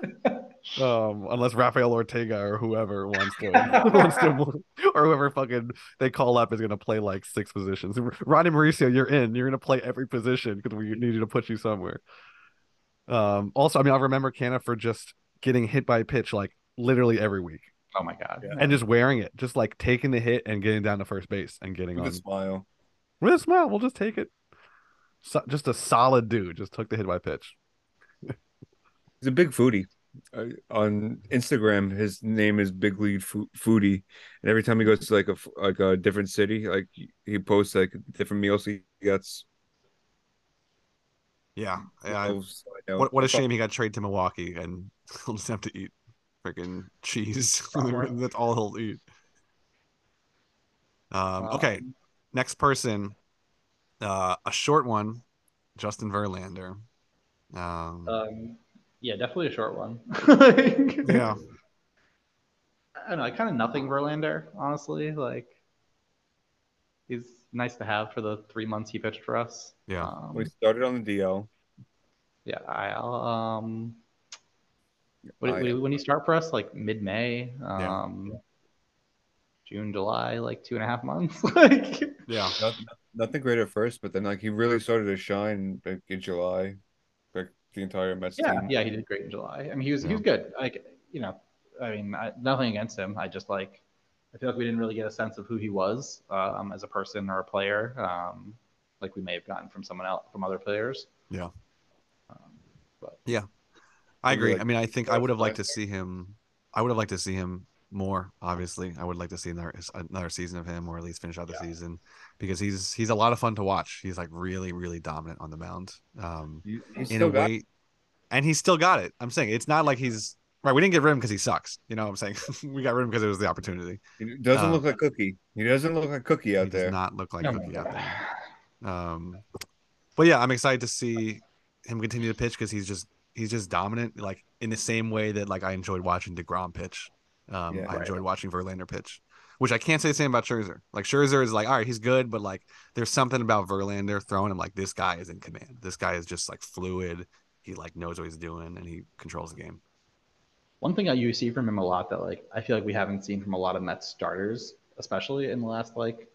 um, unless Rafael Ortega or whoever wants to wants to or whoever fucking they call up is gonna play like six positions. Ronny Mauricio, you're in. You're gonna play every position because we needed to put you somewhere. Um, also, I mean, I remember Canha for just getting hit by a pitch like literally every week Oh my god. Yeah. and just wearing it, just like taking the hit and getting down to first base and getting With on a smile. with a smile. We'll just take it. So, just a solid dude. Just took the hit by pitch. He's a big foodie. Uh, on Instagram, his name is Big League Fo- Foodie, and every time he goes to like a f- like a different city, like he posts like different meals he gets. Yeah, So I What what a I thought- shame he got traded to Milwaukee and he'll just have to eat freaking cheese. That's all he'll eat. Um, okay, Um, next person, uh, a short one, Justin Verlander. Um, Um, yeah, definitely a short one. yeah, I don't know. Kind of nothing Verlander, honestly. Like, he's nice to have for the three months he pitched for us. yeah, Um, We started on the DL. yeah, I'll. Um, when, I- when when he start for us, like mid May, Yeah. um, June, July, like two and a half months. like, yeah. Not, nothing great at first, but then like he really started to shine like in July, like the entire Mets yeah, team. yeah, he did great in July. I mean, he was he was good. Like, you know, I mean, I, nothing against him. I just like, I feel like we didn't really get a sense of who he was um, as a person or a player, um, like we may have gotten from someone else, from other players. Yeah. Um, but yeah, I agree. like I mean, I think I would have liked to see him. I would have liked to see him more. Obviously, I would like to see another another season of him, or at least finish out the Yeah. season, because he's he's a lot of fun to watch. He's like really really dominant on the mound. Um, He, he in still a got way, and he's still got it. I'm saying it's not like he's right. We didn't get rid of him because he sucks. You know what I'm saying? we got rid of him because it was the opportunity. He doesn't Uh, look like Cookie. He doesn't look like Cookie he out does there. not look like oh Cookie out there. Um, but yeah, I'm excited to see him continue to pitch because he's just he's just dominant, like in the same way that like I enjoyed watching deGrom pitch. Um, Yeah. I Right. enjoyed watching Verlander pitch, which I can't say the same about Scherzer. Like Scherzer is like, all right, he's good, but like there's something about Verlander throwing him like this guy is in command. This guy is just like fluid. He like knows what he's doing and he controls the game. One thing that you see from him a lot that like I feel like we haven't seen from a lot of Mets starters, especially in the last like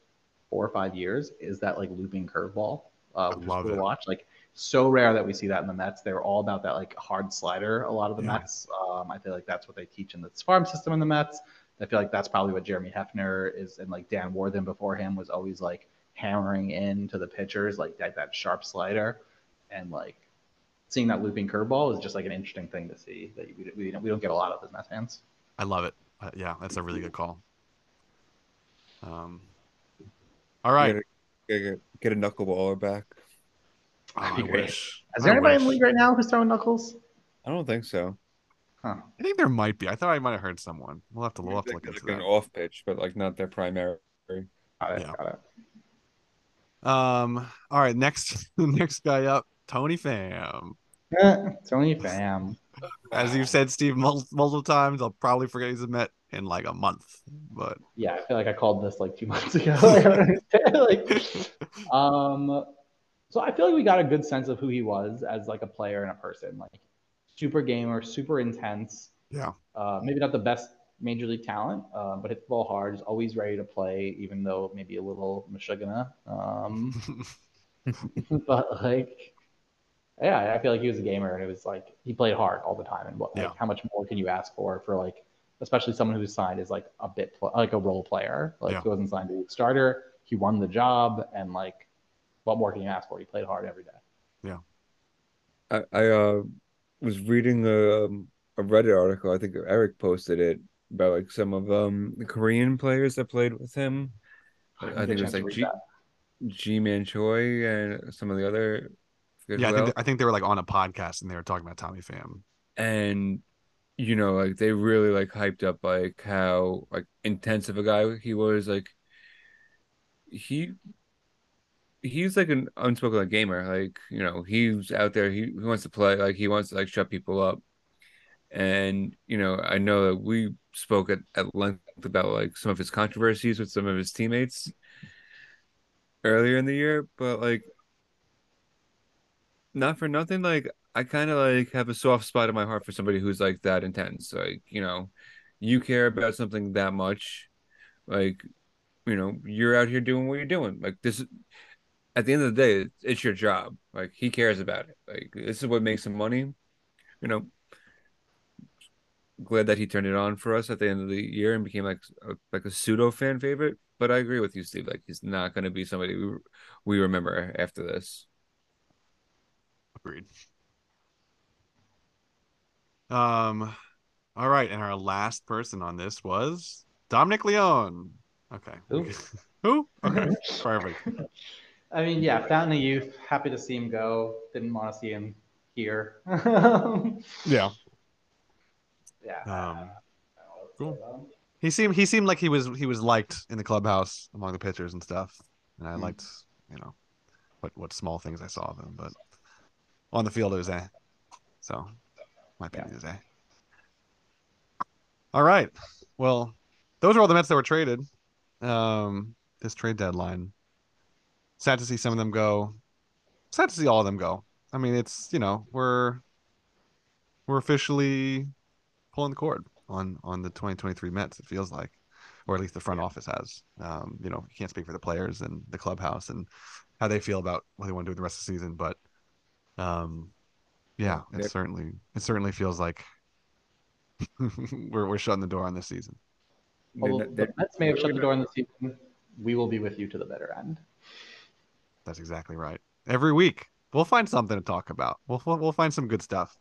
four or five years, is that like looping curveball. Uh, which is love cool to it. watch. Like so rare that we see that in the Mets. They're all about that like hard slider. A lot of the Yeah. Mets. Um, I feel like that's what they teach in the farm system in the Mets. I feel like that's probably what Jeremy Hefner is, and like Dan Warthen before him was always like hammering into the pitchers like that, that sharp slider. and like seeing that looping curveball is just like an interesting thing to see that we, we, don't, we don't get a lot of as Mets fans. I love it. Uh, yeah, that's a really good call. Um, all right. Get a, get a knuckleballer back. Oh, I wish. Is there I anybody in the league right now who's throwing knuckles? I don't think so. Huh. I think there might be. I thought I might have heard someone. We'll have to, we'll have to Like, look into like an off pitch, but like not their primary. Got it. Yeah. Got it. Um. All right. Next, next guy up, Tommy Pham. Eh, Tommy Pham. As you've said, Steve, mul- multiple times, I'll probably forget he's a Met in like a month. But Yeah, I feel like I called this like two months ago. I don't understand. like, um, so I feel like we got a good sense of who he was as like a player and a person. Like, super gamer, super intense. yeah, Uh, maybe not the best major league talent, uh, but hits the ball hard. Is always ready to play, even though maybe a little mashugana. Um, but like, yeah, I feel like he was a gamer, and it was like he played hard all the time. And what, like, Yeah. how much more can you ask for for like, especially someone who's signed as like a bit pl- like a role player. Like Yeah. he wasn't signed to be a starter. He won the job, and like, what more can you ask for? He played hard every day. Yeah. I, I uh was reading a, um, a Reddit article. I think Eric posted it about like some of um the Korean players that played with him. I, I think it was like G, Ji-Man Choi and some of the other. forget yeah. I think else. I think they were like on a podcast and they were talking about Tommy Pham. and you know like they really like hyped up like how like intense of a guy he was like he he's like an unspoken like gamer like you know he's out there he, he wants to play like he wants to like shut people up. And you know i know that we spoke at, at length about like some of his controversies with some of his teammates earlier in the year but like not for nothing like i kind of like have a soft spot in my heart for somebody who's like that intense like you know you care about something that much like you know you're out here doing what you're doing like this at the end of the day it's your job like he cares about it like this is what makes him money you know glad that he turned it on for us at the end of the year and became like a, like a pseudo fan favorite but i agree with you steve like he's not going to be somebody we, we remember after this Agreed. Um, all right, and our last person on this was Dominic Leone. Okay. Who? Who? Okay. Perfect. I mean, yeah, Fountain of Youth. Happy to see him go. Didn't want to see him here. Yeah. yeah. Um, cool. He seemed he seemed like he was he was liked in the clubhouse among the pitchers and stuff, and I Hmm. liked you know what what small things I saw of him, but on the field it was eh. So my opinion is eh. All right, well, those are all the Mets that were traded. Um, this trade deadline. Sad to see some of them go. Sad to see all of them go. I mean, it's you know we're we're officially pulling the cord on on the 2023 Mets. It feels like, or at least the front office has. Um, you know, you can't speak for the players and the clubhouse and how they feel about what they want to do with the rest of the season, but um, yeah, it Yeah. certainly it certainly feels like we're we're shutting the door on this season. Although the Mets may have shut the door on the season. We will be with you to the bitter end. That's exactly right. Every week we'll find something to talk about. We'll we'll we'll find some good stuff.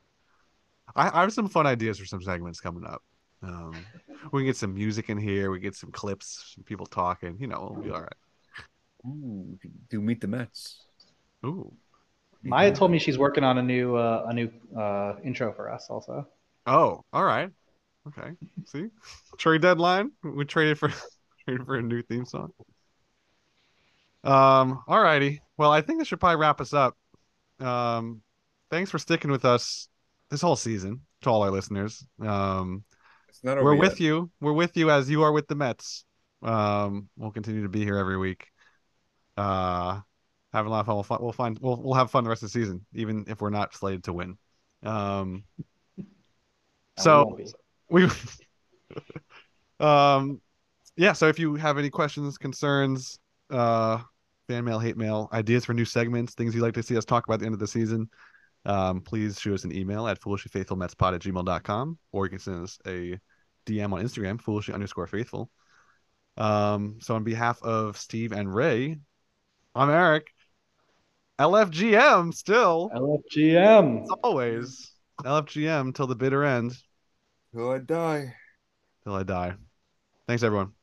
I, I have some fun ideas for some segments coming up. Um, we can get some music in here. We get some clips, some people talking. You know, we'll be all right. Ooh, do meet the Mets. Ooh, Maya told me she's working on a new uh, a new uh, intro for us. Also, oh, all right, okay. See, trade deadline. We traded for traded for a new theme song. Um, all righty. Well, I think this should probably wrap us up. Um, thanks for sticking with us this whole season to all our listeners. Um, It's not we're over with yet. you. We're with you as you are with the Mets. Um, we'll continue to be here every week. Uh, having a lot of fun. We'll, fi- we'll find we'll we'll have fun the rest of the season, even if we're not slated to win. Um, So- we um yeah so if you have any questions concerns uh fan mail hate mail ideas for new segments things you'd like to see us talk about at the end of the season um please shoot us an email at foolishlyfaithfulmetspod at gmail.com or you can send us a dm on instagram foolishly underscore faithful um so on behalf of steve and ray i'm eric LFGM still. LFGM. As always. LFGM till the bitter end. Till I die. Till I die. Thanks everyone.